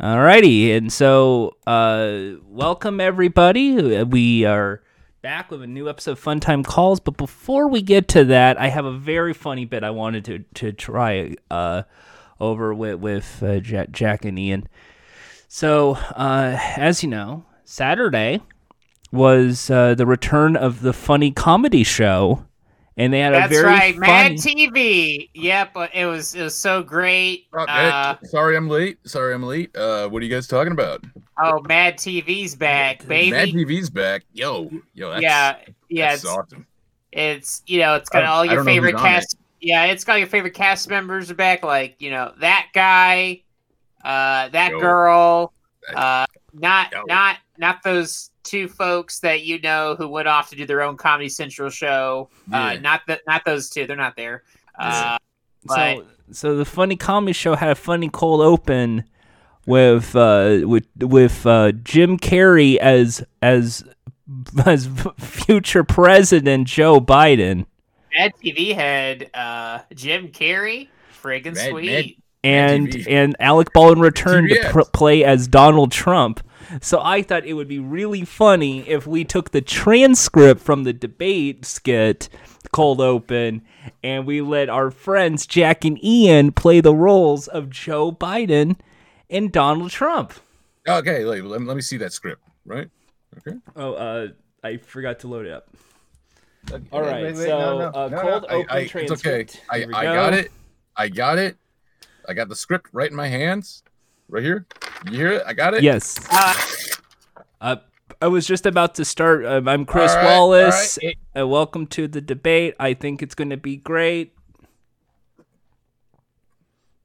Alrighty, and so uh, welcome everybody. We are back with a new episode of Fun Time Calls. But before we get to that, I have a very funny bit I wanted to to try uh, over with with uh, Jack, Jack and Ian. So uh, as you know, Saturday was uh, the return of the funny comedy show and they had That's a very right, Mad. TV. Yep, it was it was so great. Oh, Uh, Nick, sorry I'm late. Sorry I'm late. Uh, what are you guys talking about? oh, Mad TV's back, baby. Mad TV's back. Yo, yo, that's, yeah, yeah. that's It's, awesome. it's you know it's got I- all your favorite who's on it. cast. Yeah, it's got your favorite cast members are back, like you know that guy, uh, that Yo. girl, uh, not Yo. not not those two folks that you know who went off to do their own Comedy Central show. Uh, not that not those two. They're not there. Uh, So, but so the funny comedy show had a funny cold open with uh, with with uh, Jim Carrey as as as future President Joe Biden. Mad TV had uh, Jim Carrey, friggin' Mad- sweet. and TV. and Alec Baldwin returned to pr- play as Donald Trump. So I thought it would be really funny if we took the transcript from the debate skit, cold open, and we let our friends Jack and Ian play the roles of Joe Biden and Donald Trump. Okay, let, let, let me see that script. Right. Okay. Oh, uh, I forgot to load it up. All Wait, right, wait, wait, so no, no, uh, no, no. cold I- open I- It's okay. I, Here I go. got it. I got it. I got the script right in my hands. Right here. You hear it? I got it. Yes. Uh, Uh, I was just about to start. Um, I'm Chris All right, all Wallace. right. Uh, welcome to the debate. I think it's going to be great.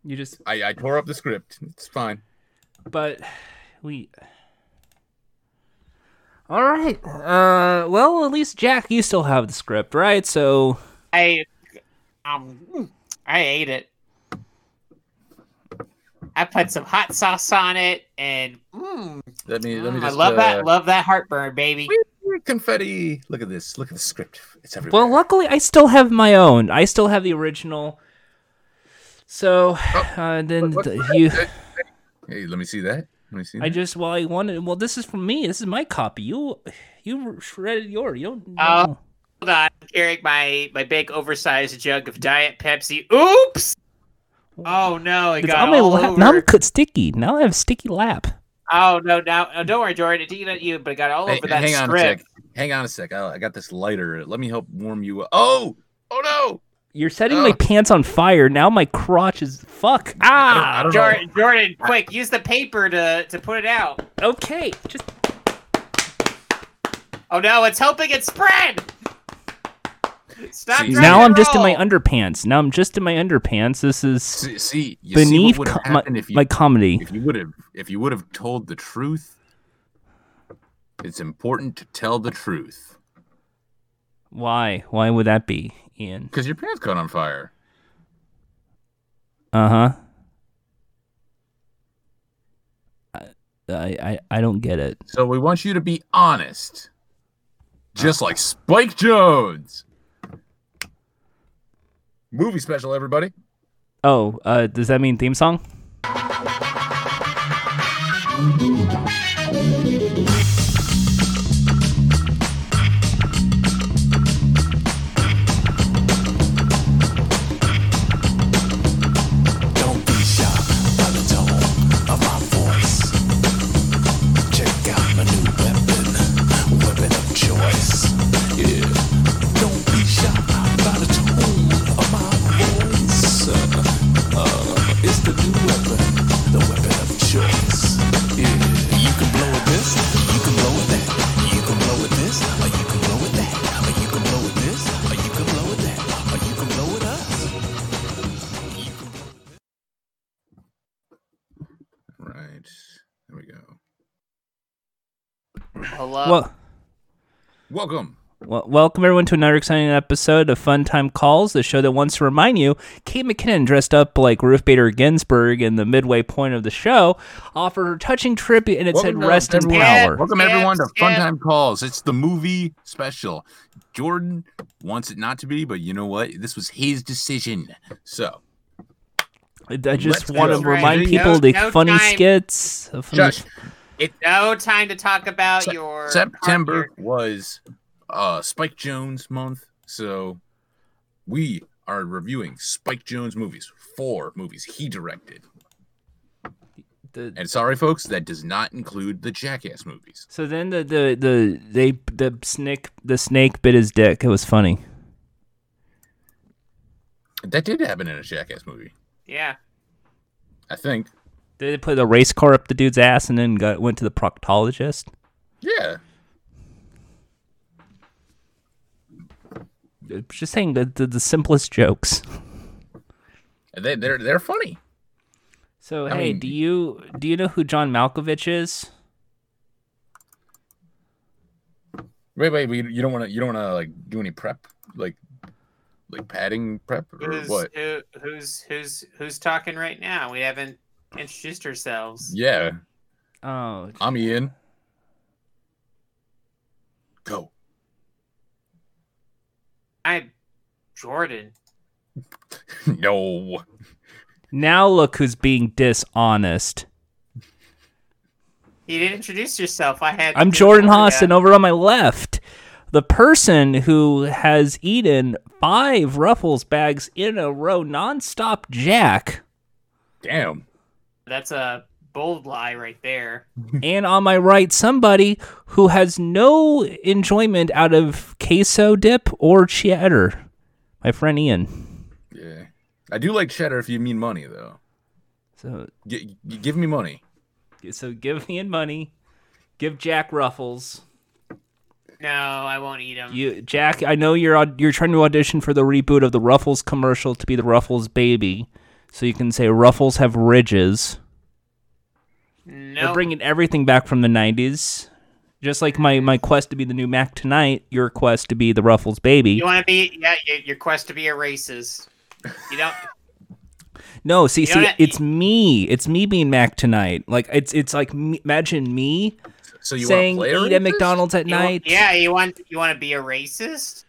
You just, I, I tore up the script. It's fine. but we. All right. Uh, well, at least Jack, you still have the script, right? So, I um I ate it. I put some hot sauce on it, and mm, Let me let me mm, just. I love uh, that. Love that heartburn, baby. confetti. Look at this. Look at the script. It's everywhere. well, luckily, I still have my own. I still have the original. So, Oh, uh, then What's th- that? you. Hey, let me see that. Let me see. I that. just well I wanted well this is from me this is my copy you you shredded your you don't Oh. know. Hold on, I'm carrying my my big oversized jug of Diet Pepsi. Oops! Oh no, it It's got on my all lap over. now I'm cut sticky now I have a sticky lap Oh no, now oh, don't worry, Jordan. It didn't you, but it got all Hey, over that hang on a script. sec. Hang on a sec. I, I got this lighter. Let me help warm you up. Oh, oh no! you're setting my pants on fire now my crotch is fuck ah I don't know. Jordan, Jordan, quick, use the paper to to put it out. okay just Oh no, it's helping it spread. Stop. See, now I'm just in my underpants now I'm just in my underpants this is See, see you beneath see what would my, if you my comedy if you would have if you would have told the truth. It's important to tell the truth why why would that be Ian because your pants caught on fire. uh-huh I, I I don't get it So we want you to be honest, just like Spike Jonze. Movie special, everybody. oh uh does that mean theme song Right. There we go. Hello. well Welcome. Well, welcome everyone to another exciting episode of Fun Time Calls, the show that wants to remind you Kate McKinnon, dressed up like Ruth Bader Ginsburg in the midway point of the show, offered her touching tribute and it said Welcome, "Rest in everyone. power." Welcome Skip, everyone to Fun Time Calls. It's the movie special. Jordan wants it not to be, but you know what? This was his decision. So I just Let's want to go. remind Right. people No- the no funny time. skits. of funny- Shush. It's no time to talk about Se- your September your- was uh Spike Jonze month, so we are reviewing Spike Jonze movies. Four movies he directed. the- And sorry folks, that does not include the Jackass movies. so then the the the they the snake the snake bit his dick. It was funny. That did happen in a Jackass movie, Yeah. I think. Did They put a race car up the dude's ass and then got went to the proctologist. Yeah. Just saying the the, the simplest jokes. They they're they're funny. So I hey, mean- do you do you know who John Malkovich is? Wait, wait, wait you don't want to you don't want to like do any prep like like padding prep or Who's what? who, who's who's who's talking right now? We haven't introduced ourselves. Yeah, Oh, I'm Ian. Go. I'm Jordan. no. now look who's being dishonest. You didn't introduce yourself. I had. I'm Jordan order Haas, and over on my left, the person who has eaten five Ruffles bags in a row nonstop, Jack. Damn. That's a bold lie right there. and on my right, somebody who has no enjoyment out of queso dip or cheddar. My friend Ian. Yeah. I do like cheddar if you mean money though. So, G- g- give me money. so give Ian money. Give Jack Ruffles. No, I won't eat them. You, Jack. I know you're you're trying to audition for the reboot of the Ruffles commercial to be the Ruffles baby, so you can say Ruffles have ridges. No, They're bringing everything back from the '90s, just like my my quest to be the new Mac tonight. Your quest to be the Ruffles baby. You want to be? Yeah, your, your quest to be a racist. You don't. No, see, You see, it's me. It's me being Mac tonight. Like it's it's like me, imagine me So you saying want to play eat at? McDonald's at you wa- night. yeah, you want you want to be a racist?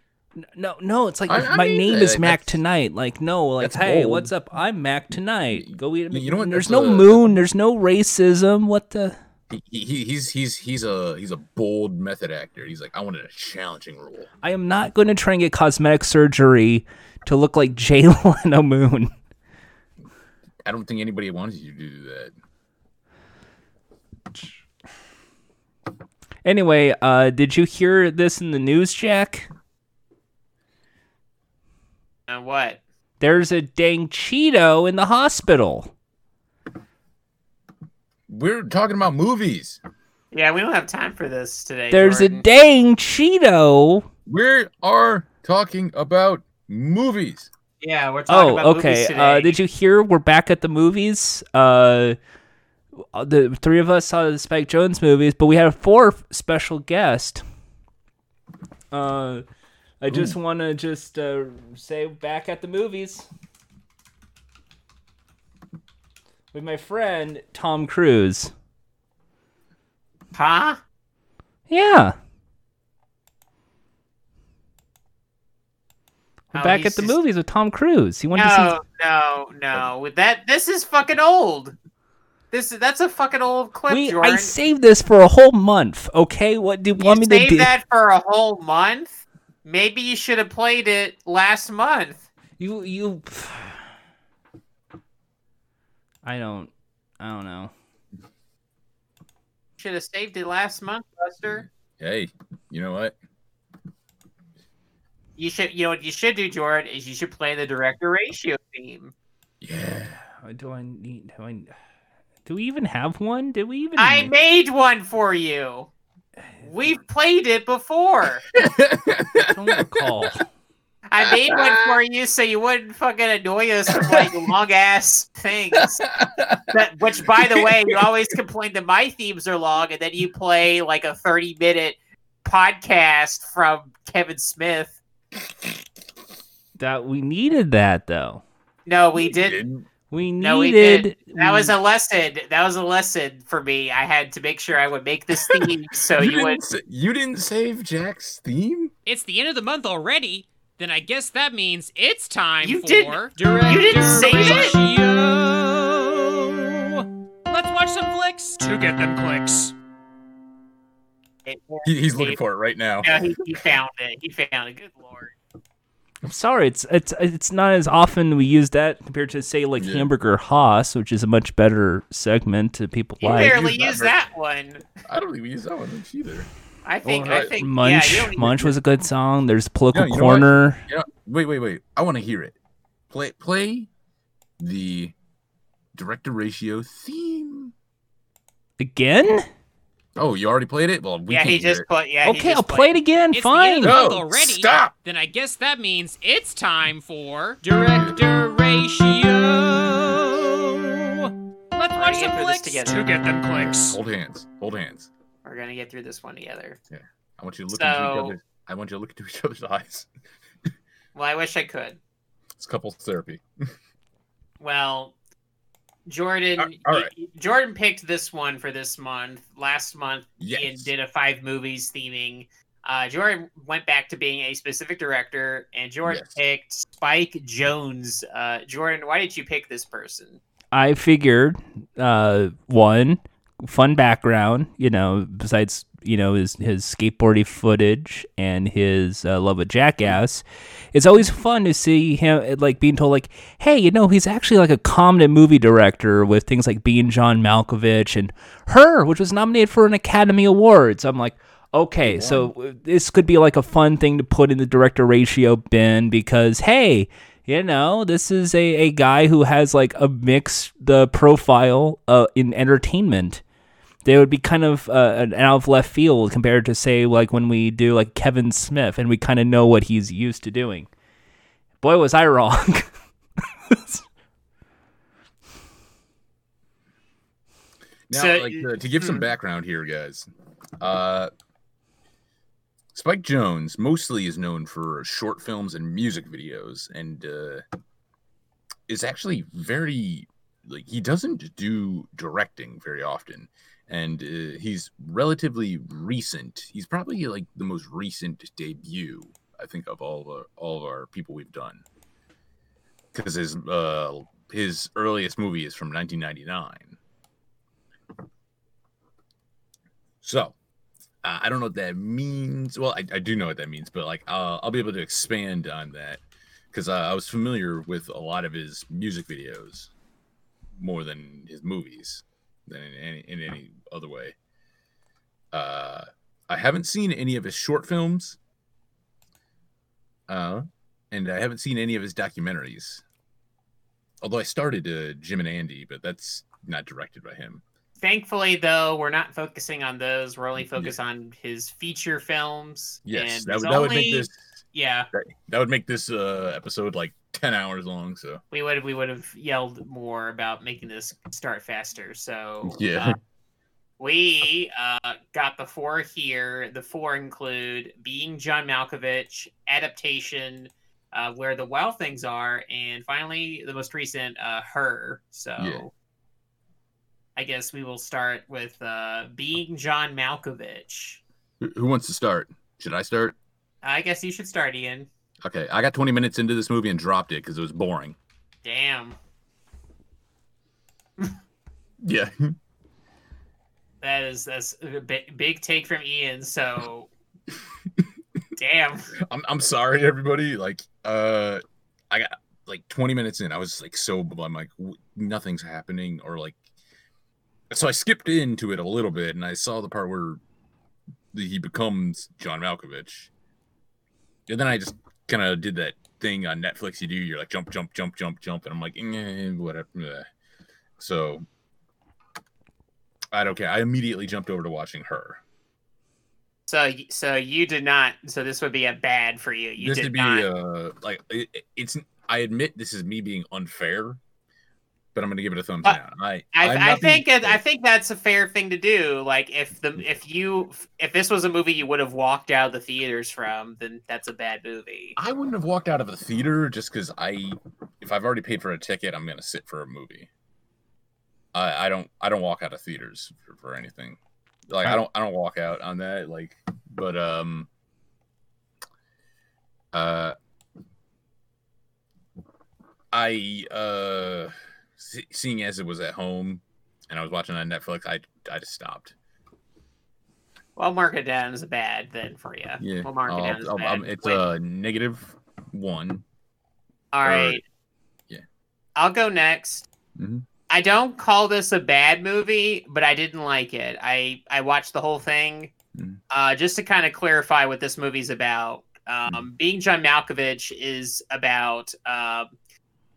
No, no, it's like I- I my mean, name is Mac tonight. Like no, like hey, bold. what's up? I'm Mac tonight. Go eat at You- you know what? There's no a- moon. There's no racism. What the? He, he, he's he's he's a he's a bold method actor. He's like I wanted a challenging role. I am not going to try and get cosmetic surgery to look like Jay Leno Moon. I don't think anybody wants you to do that. Anyway, uh, did you hear this in the news, Jack? And what? There's a dang Cheeto in the hospital. We're talking about movies. Yeah, we don't have time for this today. There's Jordan. a dang Cheeto. We are talking about movies. Yeah, we're talking Oh, about okay. movies Uh, today. did you hear we're back at the movies? Uh, the three of us saw the Spike Jonze movies, but we had a fourth special guest. Uh, I just want to just uh, say back at the movies with my friend Tom Cruise. Huh? Yeah. Oh, back at the just- movies with Tom Cruise. He wanted to see No, no, no. That, this is fucking old. This that's a fucking old clip, We, Jordan. I saved this for a whole month. Okay, what do you you want me to saved do? that for a whole month. Maybe you should have played it last month. You you. I don't. I don't know. Should have saved it last month, Buster. Hey, you know what? You should. You know what you should do, Jordan, is you should play the director ratio theme. Yeah. Uh, Do I need? Do I? Do we even have one? Did we even? I made one for you. We've played it before. I don't recall. I made one for you so you wouldn't fucking annoy us with like long ass things. That, which, by the way, you always complain that my themes are long, and then you play like a thirty minute podcast from Kevin Smith. that we needed that though. No, we didn't. We needed. No, we did. That was a lesson. That was a lesson for me. I had to make sure I would make this theme. So you, you would. You didn't save Jack's theme. It's the end of the month already. Then I guess that means it's time you for did. You didn't save it. Let's watch some flicks to get them clicks. He, he's looking for it right now. Yeah, he, he found it. He found it. Good lord. I'm sorry, it's it's it's not as often we use that compared to say like Yeah. Hamburger Haas, which is a much better segment to people You like. barely use that used for- that one. I don't even use that one much either. I think. I Alright. think. Munch, yeah, you don't even- Munch was a good song. There's Political Yeah, you know? Corner. You know, wait, wait, wait. I want to hear it. Play, play the director ratio theme. Again? Oh, you already played it. Well, we yeah, can't he just it. put. Yeah. okay, I'll play it again. It's the Fine. end No, the already. stop! Then I guess that means it's time for director ratio. Let's watch get some through flicks together. to get them clicks. Hold hands. Hold hands. We're gonna get through this one together. I want you to look into each other's. I want you to look into each other's eyes. Well, I wish I could. It's couples therapy. Well, Jordan, all right. y- Jordan picked this one for this month. Last month, Yes. Ian did a five movies theming. Uh, Jordan went back to being a specific director, and Jordan Yes. picked Spike Jonze. Uh, Jordan, why did you pick this person? I figured uh, one fun background, you know, besides you know his his skateboarding footage and his uh, love of Jackass. It's always fun to see him like being told like, hey, you know, he's actually like a competent movie director with things like Being John Malkovich and Her, which was nominated for an Academy Award. So I'm like. Okay, so uh, this could be like a fun thing to put in the director ratio bin because hey, you know, this is a, a guy who has like a mixed the profile uh, in entertainment. They would be kind of uh, an out of left field compared to say like when we do like Kevin Smith and we kind of know what he's used to doing. Boy, was I wrong. Now, So- like uh, to give some Hmm. background here, guys. Uh, Spike Jonze mostly is known for short films and music videos, and uh, is actually very like he doesn't do directing very often, and uh, he's relatively recent. He's probably like the most recent debut, I think, of all of our, all of our people we've done, because his uh, his earliest movie is from 1999. So, uh, I don't know what that means. Well, I, I do know what that means, but like uh, I'll be able to expand on that because uh, I was familiar with a lot of his music videos more than his movies than in any in any other way. Uh, I haven't seen any of his short films, uh, and I haven't seen any of his documentaries. Although I started uh, Jim and Andy, but that's not directed by him. Thankfully, though, we're not focusing on those. We're only Yeah. focused on his feature films. Yes, that, there's would- make this Yeah, that, that would make this uh, episode like ten hours long. So we would we would have yelled more about making this start faster. So Yeah. We uh, got the four here. The four include being John Malkovich, adaptation, uh, where the wild things are, and finally the most recent, uh, her. So. Yeah. I guess we will start with uh, being John Malkovich. who, who wants to start? Should I start? I guess you should start, Ian. Okay, I got twenty minutes into this movie and dropped it because it was boring. Damn, Yeah, that is that's a big, big take from Ian. So, damn. I'm I'm sorry, everybody. Like, uh, I got like twenty minutes in. I was like so I'm like w- nothing's happening or like. So I skipped into it a little bit and I saw the part where he becomes John Malkovich, and then I just kind of did that thing on Netflix you do. You're like jump, jump, jump, jump, jump, and I'm like, eh, whatever. So I don't care. I immediately jumped over to watching her. So, so you did not. So this would be a bad for you. You this did would be not. uh like it, it- it's. I admit this is me being unfair, but I'm gonna give it a thumbs Uh, down. I I, I being- think it, I think that's a fair thing to do. Like if the if you if this was a movie you would have walked out of the theaters from, then that's a bad movie. I wouldn't have walked out of the theater just because I, if I've already paid for a ticket, I'm gonna sit for a movie. I, I don't I don't walk out of theaters for, for anything. Like I don't I don't walk out on that. Like, but um, uh, I uh, see, seeing as it was at home and I was watching on Netflix, I I just stopped. Well, mark it down as a bad then for you. Yeah, We'll mark it I'll- down as I'll- bad. I'm- it's a negative one. all right. yeah. I'll go next. Mhm. I don't call this a bad movie, but I didn't like it. I I watched the whole thing Mhm. uh, just to kind of clarify what this movie's about. Um, Being John Malkovich is about um,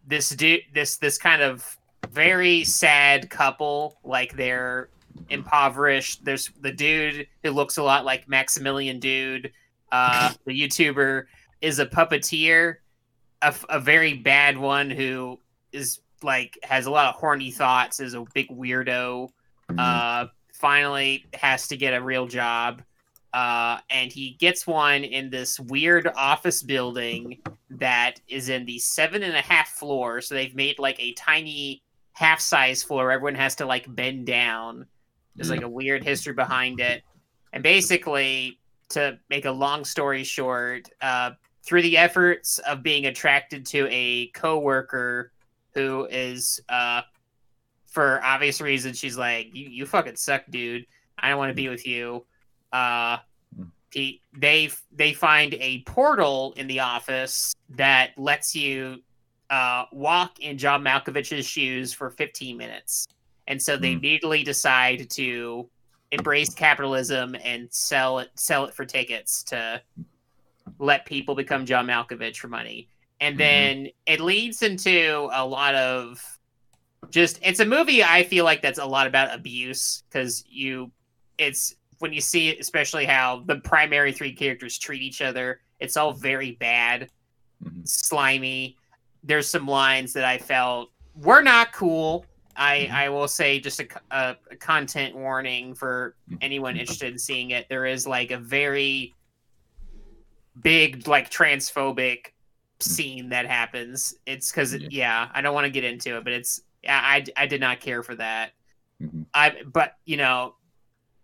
this dude, this this kind of very sad couple. Like they're impoverished. There's the dude who looks a lot like Maximilian Dood, uh, the YouTuber, is a puppeteer, a very bad one who is like has a lot of horny thoughts, is a big weirdo. Uh, finally has to get a real job. Uh, and he gets one in this weird office building that is in the seven and a half floor. So they've made like a tiny half size floor. Everyone has to like bend down. There's like a weird history behind it. And basically, to make a long story short, uh, through the efforts of being attracted to a coworker who is, uh, for obvious reasons, she's like, "You, you fucking suck, dude. I don't want to be with you." Uh, he, they they find a portal in the office that lets you uh, walk in John Malkovich's shoes for 15 minutes. And so they Hmm. immediately decide to embrace capitalism and sell it sell it for tickets to let people become John Malkovich for money. And Mhm. then it leads into a lot of just it's a movie I feel like that's a lot about abuse because you it's when you see it, especially how the primary three characters treat each other, it's all very bad, Mhm. slimy. There's some lines that I felt were not cool. I, Mhm. I will say just a, a, a content warning for Mhm. anyone interested in seeing it. There is like a very big like transphobic scene that happens. It's because Yeah. yeah, I don't want to get into it, but it's I, I I did not care for that. Mhm. I but you know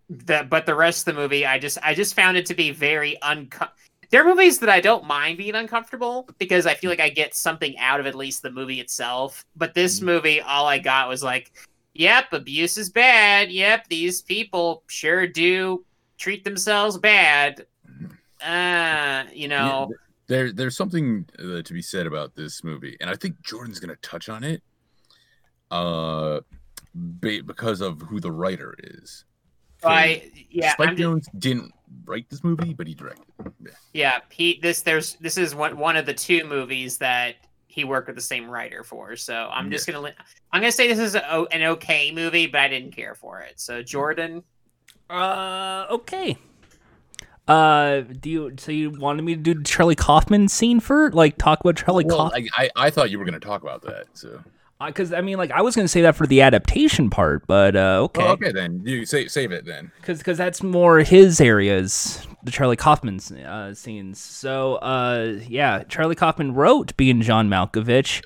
that but the rest of the movie I just I just found it to be very unco- there are movies that I don't mind being uncomfortable because I feel like I get something out of at least the movie itself. But this Mhm. movie, all I got was like, yep, abuse is bad. Yep, these people sure do treat themselves bad. Uh, you know, th- there there's something uh, to be said about this movie, and I think Jordan's gonna touch on it. Uh, ba- because of who the writer is. I yeah, Spike I'm just, Jones didn't write this movie, but he directed. it. Yeah. yeah. He this there's this is one one of the two movies that he worked with the same writer for. So I'm just gonna I'm gonna say this is a, an okay movie, but I didn't care for it. So Jordan, Uh, okay. Uh, do you so you wanted me to do the Charlie Kaufman scene for like talk about Charlie Well, Kaufman? I, I I thought you were gonna talk about that. So Because I mean, like I was gonna say that for the adaptation part, but uh, okay, okay, okay then you save save it then. because that's more his areas, the Charlie Kaufman uh, scenes. So uh, yeah, Charlie Kaufman wrote being John Malkovich,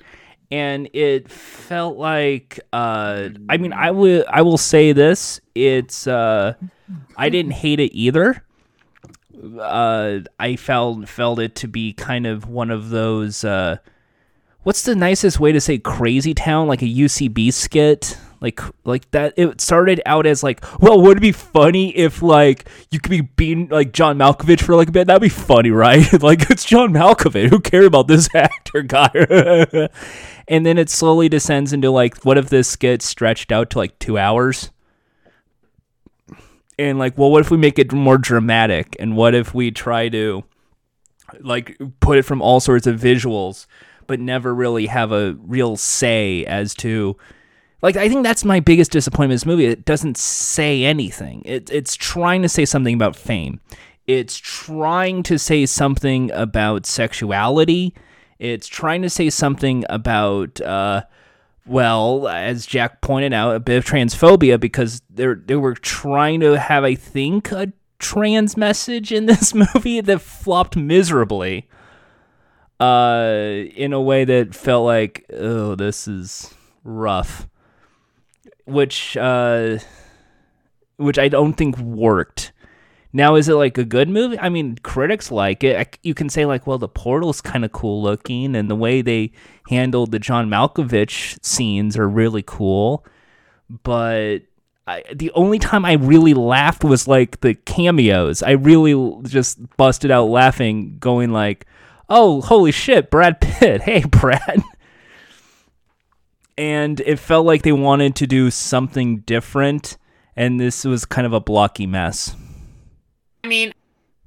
and it felt like uh, I mean, I will I will say this: it's uh, I didn't hate it either. Uh, I felt felt it to be kind of one of those. Uh, what's the nicest way to say crazy town? Like a ucb skit? Like like that it started out as like well would it be funny if like you could be being like john malkovich for like a bit? That'd be funny right? Like it's john malkovich. Who cares about this actor guy? And then it slowly descends into like what if this gets stretched out to like two hours and like well what if we make it more dramatic and what if we try to like put it from all sorts of visuals but never really have a real say as to like I think that's my biggest disappointment in this movie. It doesn't say anything. It, it's trying to say something about fame. It's trying to say something about sexuality. It's trying to say something about uh, well, as Jack pointed out, a bit of transphobia because they they were trying to have, I think, a trans message in this movie that flopped miserably. Uh, in a way that felt like, oh, this is rough. Which, uh, which I don't think worked. Now, is it like a good movie? I mean, critics like it. You can say like, well, the portal's kind of cool looking, and the way they handled the John Malkovich scenes are really cool. But I, the only time I really laughed was like the cameos. I really just busted out laughing, going like, "Oh, holy shit, Brad Pitt! Hey, Brad!" And it felt like they wanted to do something different, and this was kind of a blocky mess. I mean,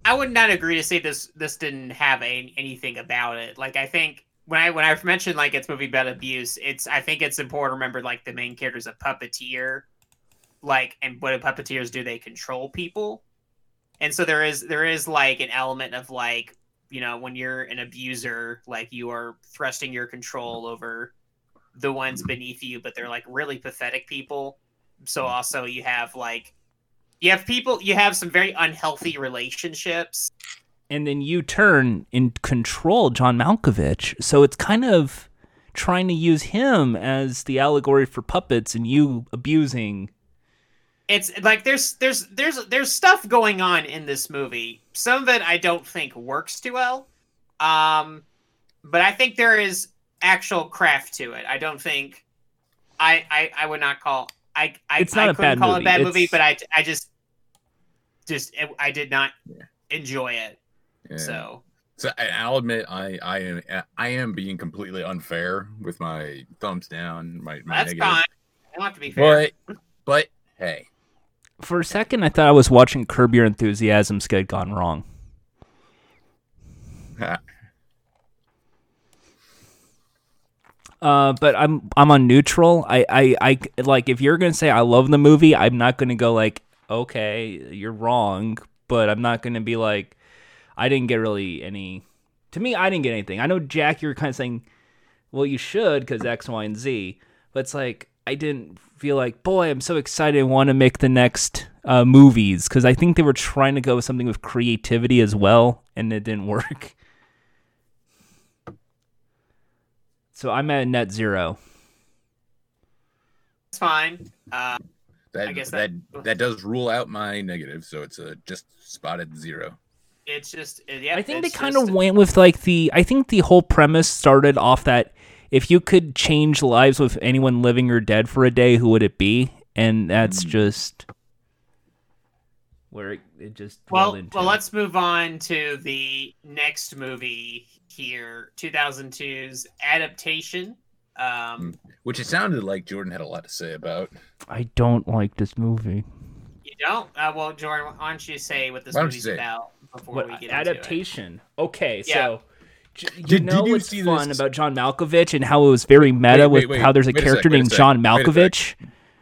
I would not agree to say this this didn't have a, anything about it. Like I think when I when I mentioned like it's movie about abuse, it's I think it's important to remember like the main character is a puppeteer, like and what do puppeteers do? They control people, and so there is there is like an element of like you know when you're an abuser, like you are thrusting your control over the ones beneath you, but they're like really pathetic people. So also you have like you have people you have some very unhealthy relationships and then you turn and control John Malkovich. So it's kind of trying to use him as the allegory for puppets and you abusing. it's like there's there's there's there's stuff going on in this movie some of it i don't think works too well um but i think there is actual craft to it i don't think i i, I would not call i i, It's not I a couldn't bad call it a bad movie but i i just just i did not Yeah. enjoy it Yeah. so So I- I'll admit I I am I am being completely unfair with my thumbs down. My, my that's negative. fine i don't have to be fair But but hey, For a second, I thought I was watching Curb Your Enthusiasm skit gone wrong. Uh, but I'm I'm on neutral. I, I I like if you're gonna say I love the movie, I'm not gonna go like okay, you're wrong. But I'm not gonna be like I didn't get really any. To me, I didn't get anything. I know Jack, you're kind of saying, well, you should because X, Y, and Z. But it's like I didn't feel like, boy, I'm so excited. I want to make the next uh, movies because I think they were trying to go with something with creativity as well, and it didn't work. So I'm at net zero. it's fine uh that I guess that, that- that does rule out my negative. So it's a just spotted zero. it's just yeah I think they kind of went with like the. I think the whole premise started off that if you could change lives with anyone living or dead for a day, who would it be? And that's Hmm. just where it, it just Well, dwelled into. well, let's move on to the next movie here, 2002's adaptation. Um, Which it sounded like Jordan had a lot to say about. I don't like this movie. you don't? Uh, well, Jordan, why don't you say what this Why don't movie's about before What we get into adaptation? Okay, Yeah. so. You Did- know did you what's see fun this- about John Malkovich and how it was very meta Wait, wait, with wait. how there's a Wait a sec, character a named sec, John wait a. Malkovich?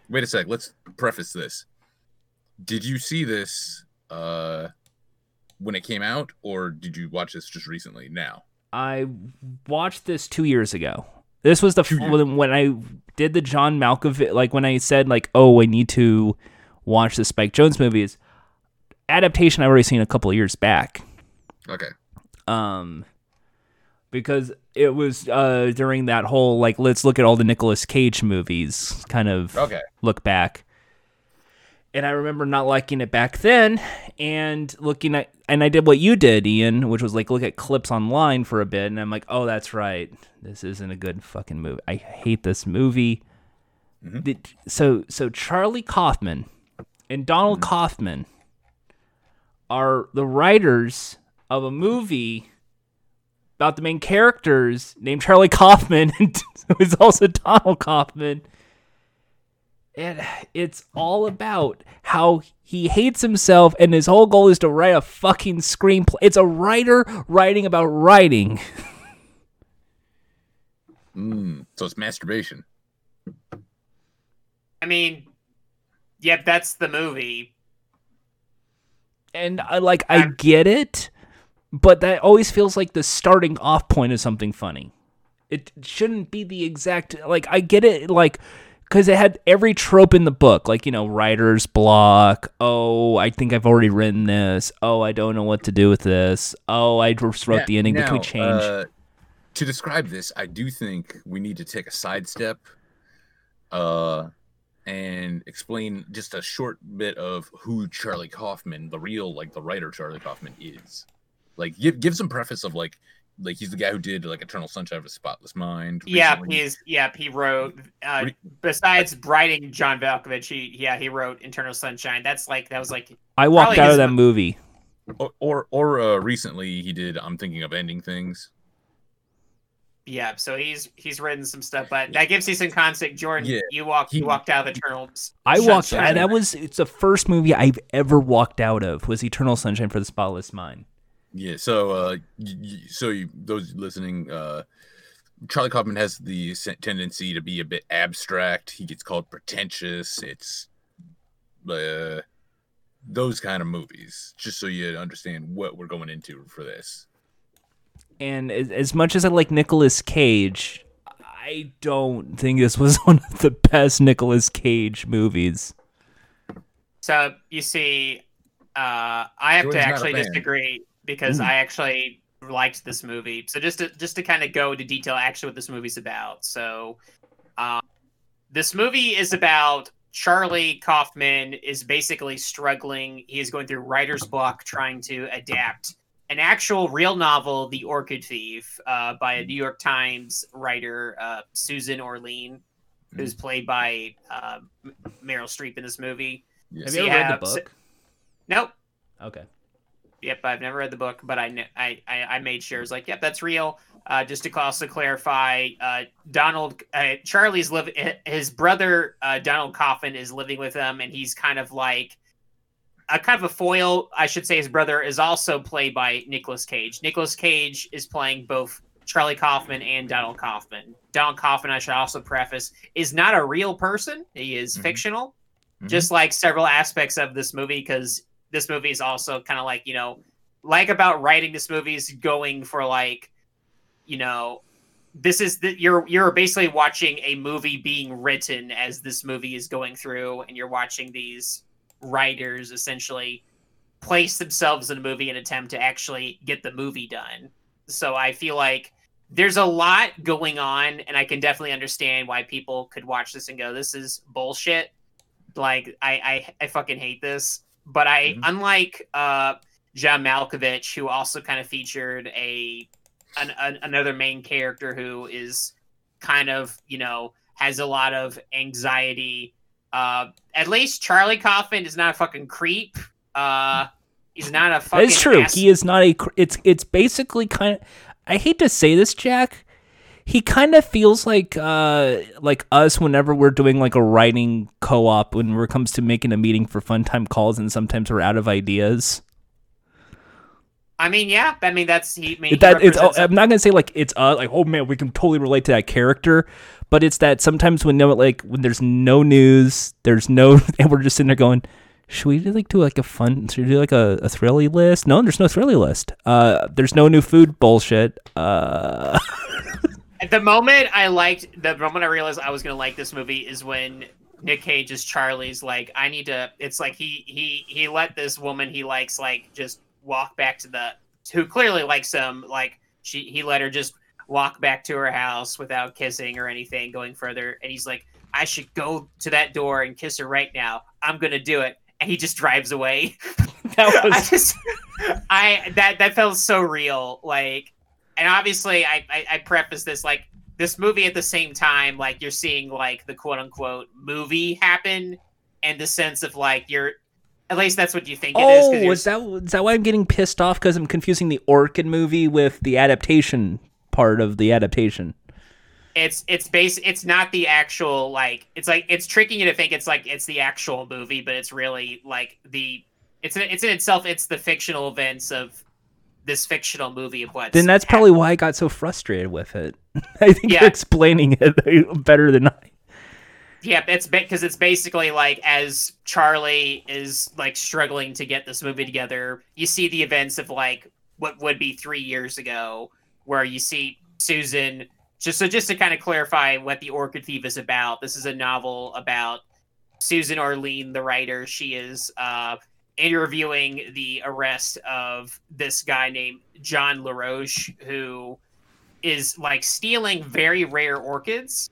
Wait a sec. Let's preface this. Did you see this uh when it came out, or did you watch this just recently? Now. I watched this two years ago. This was the f- when I did the John Malkovich, like when I said like, oh, I need to watch the Spike Jonze movies. Adaptation I've already seen a couple of years back, Okay. um, because it was uh during that whole like let's look at all the Nicolas Cage movies kind of Okay. look back. And I remember not liking it back then and looking at and I did what you did, Ian, which was like look at clips online for a bit and I'm like, "Oh, that's right. This isn't a good fucking movie. I hate this movie." Mm-hmm. The- so so Charlie Kaufman and Donald mm-hmm. Kaufman are the writers of a movie about the main characters named Charlie Kaufman and who is also Donald Kaufman. And it's all about how he hates himself and his whole goal is to write a fucking screenplay. It's a writer writing about writing. Mm, so it's masturbation. I mean, yep, that's the movie. And I like I get it, but that always feels like the starting off point of something funny. It shouldn't be the exact like I get it like because it had every trope in the book, like you know, writer's block. Oh, I think I've already written this. Oh, I don't know what to do with this. Oh, I just wrote Yeah, the ending, but can we change? uh, to describe this, I do think we need to take a sidestep uh, and explain just a short bit of who Charlie Kaufman, the real, like the writer Charlie Kaufman, is. Like, give give some preface of like like he's the guy who did like Eternal Sunshine of a Spotless Mind. Yeah, recently. he's yeah he wrote. Uh, What do besides writing John Malkovich, he yeah he wrote Eternal Sunshine. That's like that was like I walked out of that movie. or or, or uh, recently he did. I'm thinking of ending things. yeah. So he's he's written some stuff, but that gives you some context. Jordan, Yeah, you walked he- you walked out of Eternal. I walked. Sunshine. That was it's the first movie I've ever walked out of was Eternal Sunshine for the Spotless Mind. Yeah. So uh, y- y- so you, those listening, uh, Charlie Kaufman has the se- tendency to be a bit abstract. He gets called pretentious. It's uh, those kind of movies. Just so you understand what we're going into for this. And as, as much as I like Nicolas Cage, I don't think this was one of the best Nicolas Cage movies. So you see, uh, I have Jordan's to actually disagree because Ooh. I actually liked this movie. So just to just to kind of go into detail, actually, what this movie's about. So, um, this movie is about Charlie Kaufman is basically struggling. He is going through writer's block, trying to adapt an actual real novel, The Orchid Thief, uh, by a New York Times writer, uh, Susan Orlean, who's played by uh, Meryl Streep in this movie. Yes. Have So you ever read the so- book? Nope. Okay. Yep, I've never read the book, but I I I, I made sure it's like, yep, that's real. Uh, just to also clarify, uh, Donald uh, Charlie's live his brother uh, Donald Kaufman is living with him, and he's kind of like a kind of a foil. I should say his brother is also played by Nicolas Cage. Nicolas Cage is playing both Charlie Kaufman and Donald Kaufman. Donald Kaufman, I should also preface, is not a real person. He is Mhm. fictional, Mhm. just like several aspects of this movie, because this movie is also kind of like you know like about writing this movie is going for like you know this is the you're you're basically watching a movie being written as this movie is going through and you're watching these writers essentially place themselves in a movie and attempt to actually get the movie done. So i feel like there's a lot going on and i can definitely understand why people could watch this and go this is bullshit. Like i i, I fucking hate this but i Mhm. unlike uh john malkovich who also kind of featured a an, an, another main character who is kind of you know has a lot of anxiety uh at least charlie kaufman is not a fucking creep uh he's not a fucking It's true. ass- He is not a. It's it's basically kind of. I hate to say this, Jack. He kind of feels like uh like us whenever we're doing like a writing co-op when it comes to making a meeting for fun time calls and sometimes we're out of ideas. i mean yeah i mean that's he, I mean, he that it's oh, I'm not gonna say like it's uh like oh man we can totally relate to that character, but it's that sometimes when no like when there's no news, there's no and we're just sitting there going, should we do like do like a fun should we do like a, a thrilly list? No, there's no thrilly list. Uh, there's no new food bullshit. Uh, the moment I liked the moment I realized I was gonna like this movie is when Nick Cage is Charlie's like I need to it's like he he he let this woman he likes like just walk back to the who clearly likes him like she he let her just walk back to her house without kissing or anything going further. And he's like I should go to that door and kiss her right now. I'm gonna do it. And he just drives away. That I was just, I that that felt so real. Like, and obviously, I, I I preface this like this movie at the same time, like you're seeing like the quote unquote movie happen, and the sense of like you're, at least that's what you think it is. oh, is that is that why I'm getting pissed off because I'm confusing the Orchid movie with the adaptation part of the adaptation. it's it's base it's not the actual like it's like it's tricking you to think it's like it's the actual movie but it's really like the it's it's in itself it's the fictional events of this fictional movie of what Then that's probably why I got so frustrated with it. I think Yeah. you're explaining it better than I. yeah it's because it's basically like as charlie is like struggling to get this movie together you see the events of like what would be three years ago where you see susan just so just to kind of clarify what the orchid thief is about this is a novel about susan orlean the writer she is uh interviewing the arrest of this guy named john laroche who is like stealing very rare orchids.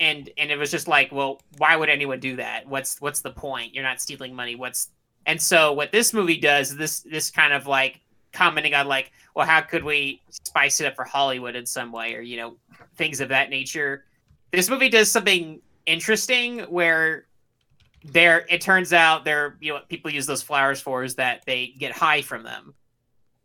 And and it was just like well why would anyone do that? What's what's the point? You're not stealing money. What's and so what this movie does this this kind of like commenting on like, well, how could we spice it up for Hollywood in some way, or you know, things of that nature. This movie does something interesting where there it turns out there you know what people use those flowers for is that they get high from them.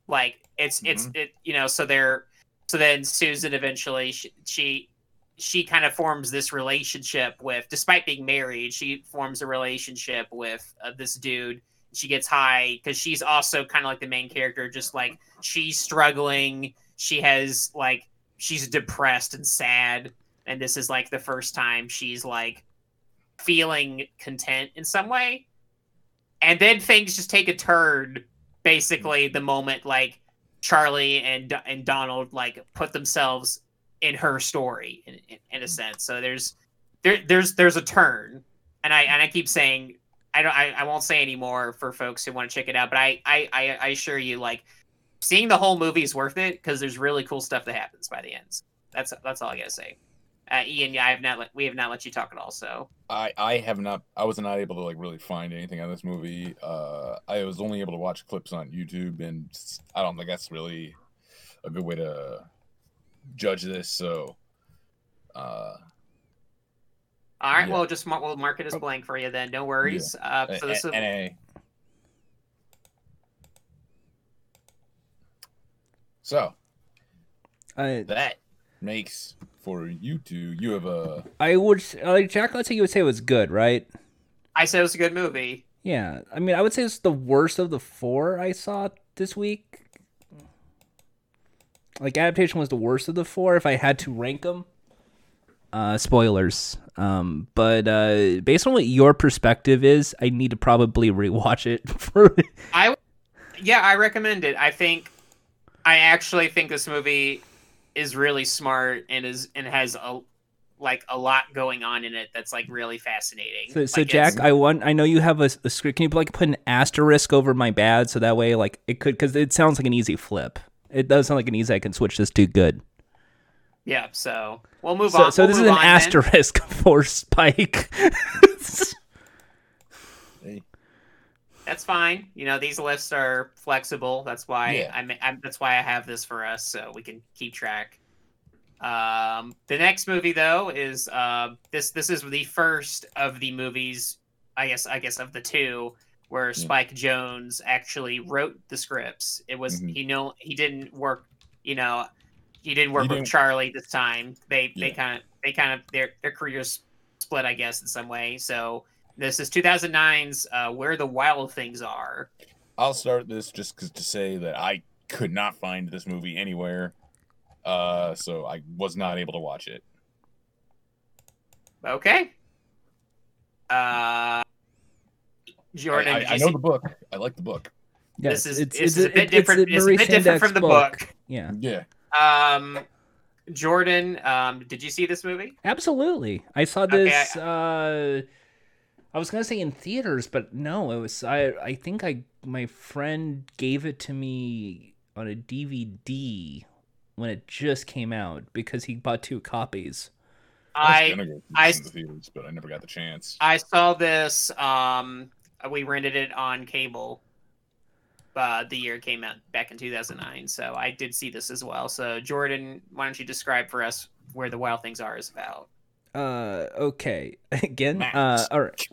Like it's it's it you know so they're so then susan eventually she, she she kind of forms this relationship with despite being married she forms a relationship with uh, this dude. She gets high because she's also kind of like the main character just like she's struggling. She has like she's depressed and sad. And this is like the first time she's like feeling content in some way. And then things just take a turn basically the moment like charlie and and donald like put themselves in her story in, in, in a mm-hmm. sense. So there's there there's there's a turn. And i and i keep saying i don't i, I won't say anymore for folks who want to check it out but I, I i i assure you like seeing the whole movie is worth it because there's really cool stuff that happens by the end. That's that's all i gotta say uh, Ian, yeah, I have not let we have not let you talk at all. So I I have not I was not able to like really find anything on this movie. Uh, I was only able to watch clips on YouTube, and I don't think that's really a good way to judge this. So, uh, all right, Yeah. well, just mar- we'll mark it as Oh. blank for you then. No worries. Uh, so this is NA. So I that makes for you two. You have a I would like Jack. Let's say you would say it was good, right? I said it was a good movie. Yeah, I mean, I would say it's the worst of the four I saw this week. Like adaptation was the worst of the four if I had to rank them. Uh, spoilers. Um, but uh, based on what your perspective is, I need to probably rewatch it. For I yeah, I recommend it. I think I actually think this movie is really smart and is and has a like a lot going on in it that's like really fascinating. so, so Like, Jack, I want. I know you have a, a script. Can you like put an asterisk over my bad so that way, like it could, because it sounds like an easy flip. It does sound like an easy. I can switch this to good. yeah, so we'll move So, on. so We'll this is an on then. asterisk for Spike. That's fine. You know, these lists are flexible. That's why Yeah. I'm, I'm. That's why I have this for us, so we can keep track. Um, the next movie, though, is uh, this. This is the first of the movies. I guess. I guess of the two where Spike Jonze actually wrote the scripts. It was Mhm. he know he didn't work. You know, he didn't work He with didn't- Charlie this time. They they kind of they kind of their their careers split, I guess, in some way. So this is 2009's uh, Where the Wild Things Are. I'll start this just 'cause- to say that I could not find this movie anywhere, uh, so I was not able to watch it. Okay. Uh, Jordan, I, I, I know see- the book. I like the book. this is it's, this it's is a bit it's different. It's a Maurice bit different from the book. Yeah, Yeah, Um, Jordan, um, did you see this movie? absolutely. I saw Okay, this. uh, I was gonna say in theaters, but no, it was. I I think I my friend gave it to me on a DVD when it just came out because he bought two copies. I I was go see I- this the theaters, but I never got the chance. I saw this. Um, we rented it on cable. Uh, the year it came out back in 2009, so I did see this as well. So Jordan, why don't you describe for us where the Wild Things Are is about? Uh, okay. Again, Max. uh, all right.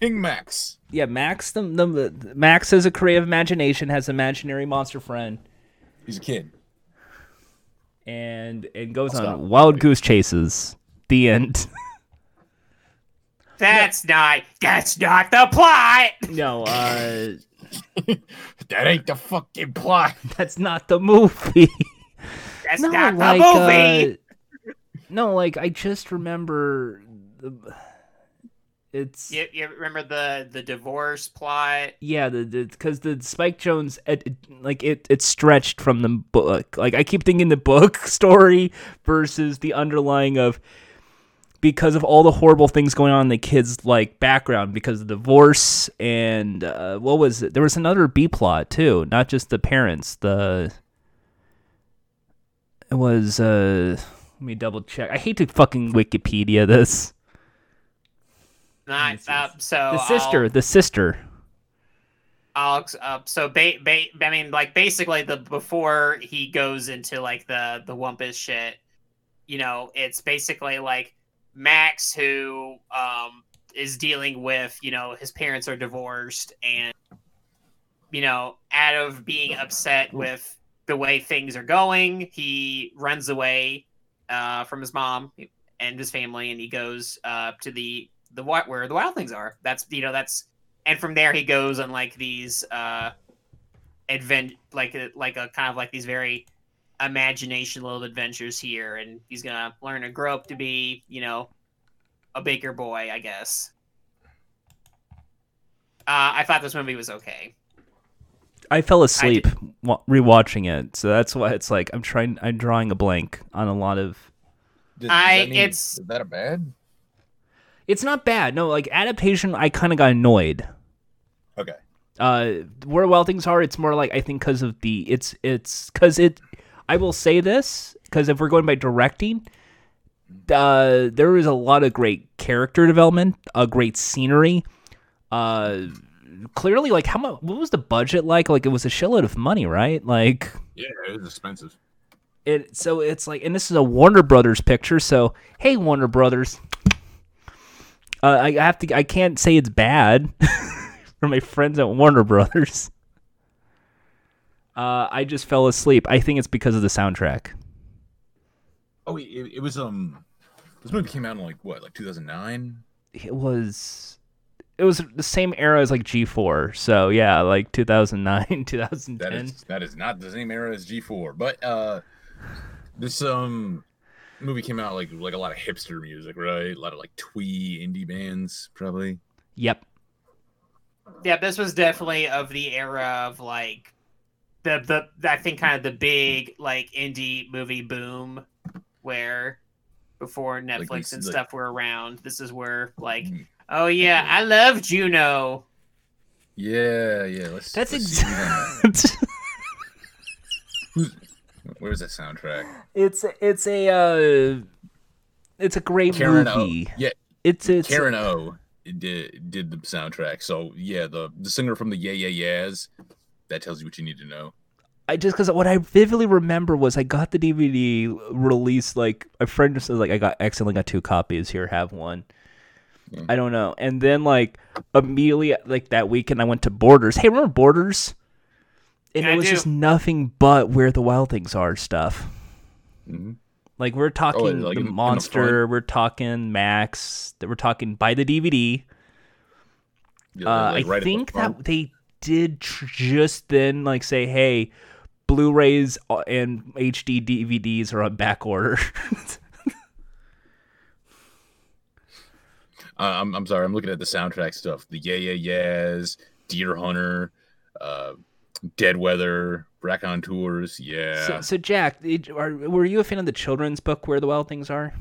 King Max. Yeah, Max. The, the Max has a creative imagination, has an imaginary monster friend, He's a kid. and and goes I'll on stop. wild goose chases. The end. That's not. That's not the plot. no, uh, That ain't the fucking plot. that's not the movie. That's no, not like, the movie. uh, no, like I just remember the. It's You, you remember the the divorce plot? yeah, the because the, Spike Jonze, it, it- like it, it stretched from the book. Like I keep thinking the book story versus the underlying of because of all the horrible things going on in the kid's like background because of divorce and uh, what was it? There was another B plot too, not just the parents. The it was uh, let me double check. I hate to fucking Wikipedia this. Not uh, so The sister, I'll- the sister. Alex up. So, ba- ba- I mean, like basically, the before he goes into like the the Wumpus shit, you know, it's basically like Max who um is dealing with, you know, his parents are divorced, and you know, out of being upset with the way things are going, he runs away uh, from his mom and his family, and he goes uh, to the the where the wild things are. That's you know that's and from there he goes on like these uh advent like a, like a kind of like these very imagination little adventures here and he's gonna learn to grow up to be you know a baker boy i guess uh i thought this movie was okay I fell asleep wa- rewatching it, so that's why it's like I'm trying. I'm drawing a blank on a lot of. Does- does I- that mean- it's- is that a bad? It's not bad. No, like adaptation, I kind of got annoyed. Okay. uh where well things are it's more like i think because of the it's it's because it i will say this because if we're going by directing uh there is a lot of great character development a great scenery uh clearly like how much what was the budget like? Like it was a shitload of money right? Like Yeah, it was expensive. it so it's like and this is a warner brothers picture so hey warner brothers. Uh, i have to i can't say it's bad for my friends at warner brothers. Uh, i just fell asleep. I think it's because of the soundtrack. Oh, it, it was um, this movie came out in like what, like 2009? it was it was the same era as like g4 so yeah like 2009 2010 That is that is not the same era as G4, but uh, this um movie came out like like a lot of hipster music, right? A lot of like twee indie bands, probably. yep yeah this was definitely of the era of like the the i think kind of the big like indie movie boom where before netflix these- and like- stuff were around this is where like Mhm. Oh yeah i love juno Yeah, yeah. Let's. that's let's see who's exactly Where's that soundtrack? it's it's a uh it's a great Karen O. movie Yeah, it's it's Karen O did did the soundtrack. So yeah, the the singer from the Yeah Yeah Yeahs. That tells you what you need to know. I just because what I vividly remember was I got the DVD release like a friend just says like I got accidentally got two copies here have one. Yeah. I don't know, and then like immediately like that weekend I went to Borders. Hey, remember Borders? And I it was just nothing but where the wild things are stuff. Mhm. Like we're talking like the in- in the monster, we're talking Max, that we're talking buy the DVD. Yeah, Uh, like, I right at the think that they did tr- just then like say, "Hey, Blu-rays uh, and HD DVDs are on back order." Uh, I'm I'm sorry. I'm looking at the soundtrack stuff. The Yeah Yeah Yeahs, Deerhunter, uh, Dead Weather, Brack on Tours. Yeah. so, so, Jack, did- are, were you a fan of the children's book "Where the Wild Things Are"?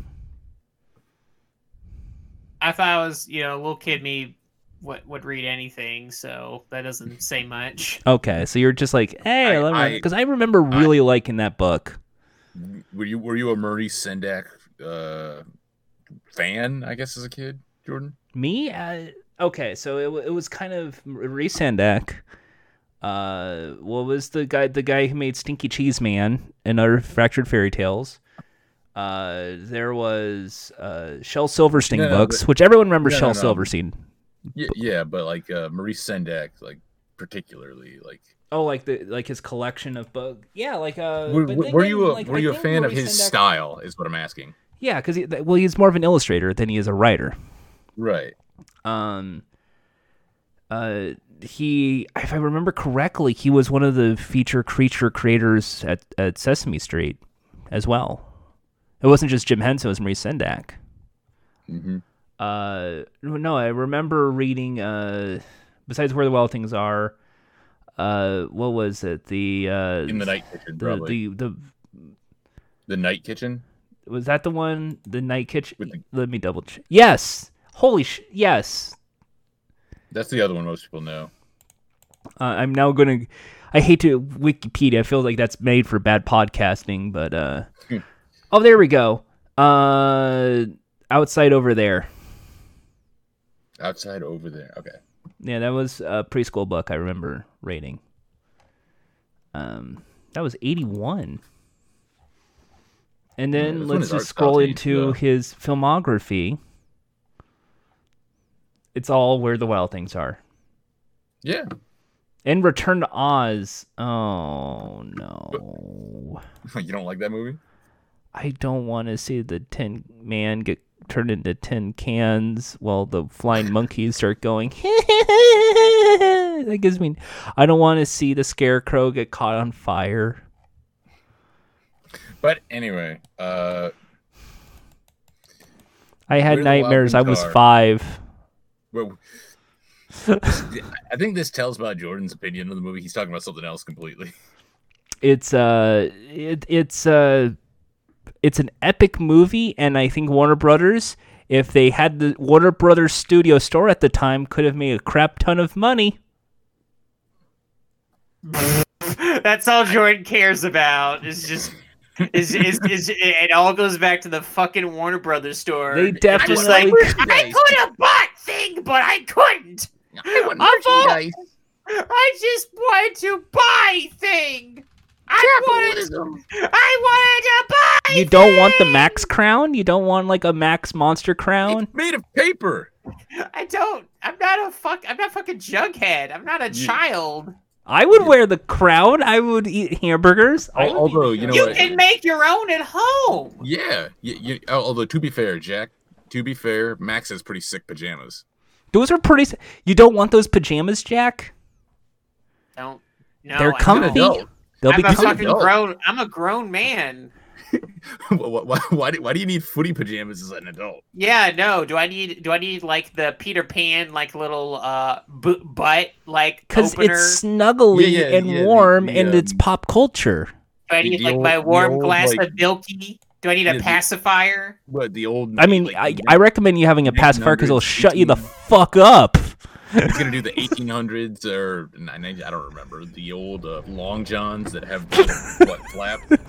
i thought I was you know a little kid me would, would read anything so that doesn't say much Okay, so you're just like, "Hey, I- I- because I, remember really liking that book. were you were you a Maurice Sendak uh, fan? I guess as a kid, Jordan. Me? Uh, okay, so it, it was kind of Reese Sendak. Uh, what was the guy? The guy who made Stinky Cheese Man and other Fractured Fairy Tales. Uh, there was uh, Shel Silverstein No, no, books, which everyone remembers no, Shel. Silverstein. Yeah, yeah, but like uh, Maurice Sendak, like particularly, like Oh, like the like his collection of books. Yeah, like uh. were, but were you a like, were I you a fan of his Sendak- style? Is what I'm asking. Yeah, because he, well, he's more of an illustrator than he is a writer. Right. um uh he if i remember correctly he was one of the feature creature creators at, at sesame street as well it wasn't just jim henson it was marie sendak hmm uh no i remember reading uh besides where the wild things are uh what was it the uh In the Night Kitchen, the, probably. the the The Night Kitchen. was that the one the night kitchen the- let me double check yes holy sh yes That's the other one most people know. Uh, I'm now gonna. I hate to Wikipedia. I feel like that's made for bad podcasting, but uh. Oh, there we go. Uh, outside over there. Outside over there. Okay. Yeah, that was a preschool book I remember rating. Um, that was 81. And then when let's just scroll into his filmography. It's all where the wild things are. Yeah. And Return to Oz. Oh no. you don't like that movie? I don't want to see the tin man get turned into tin cans while the flying monkeys start going. that gives me. I don't want to see the scarecrow get caught on fire. But anyway, uh, I had Where the Wild nightmares. I was five. Well, I think this tells about Jordan's opinion of the movie. He's talking about something else completely. It's uh, it, it's uh, it's an epic movie, and I think Warner Brothers, if they had the Warner Brothers studio store at the time, could have made a crap ton of money. That's all Jordan cares about. Is just is, is is it all goes back to the fucking Warner Brothers store. They definitely just like I could have bought thing, but I couldn't. I want I'm merchandise. I just wanted to buy thing. I wanted. I wanted to buy. You don't want the! Max crown? You don't want like a Max monster crown? It's made of paper. I don't. I'm not a fuck. I'm not fucking Jughead. I'm not a You- child. I would wear the crown. I would eat hamburgers. I Al- would Although you know You what? can make your own at home. Yeah, you, you, although to be fair, Jack, to be fair, Max has pretty sick pajamas. those are pretty. You don't want those pajamas, Jack? Don't. No, They're I comfy. don't. They'll I'm be a He's fucking adult. grown. I'm a grown man. why, why, why, do, why do you need footy pajamas as an adult? Yeah, no. Do I need? Do I need like the Peter Pan like little uh bu- butt like because it's snuggly Yeah, yeah, and yeah, warm, the, and it's um, pop culture. Do I need like old- my the warm old, glass like- of milky? Do I need Yeah, a the- pacifier? What the old? I mean, like, I, I recommend you having a pacifier because it'll 1900s, shut you the fuck up. He's gonna do the 1800s or I I don't remember the old uh, long johns that have the what flap.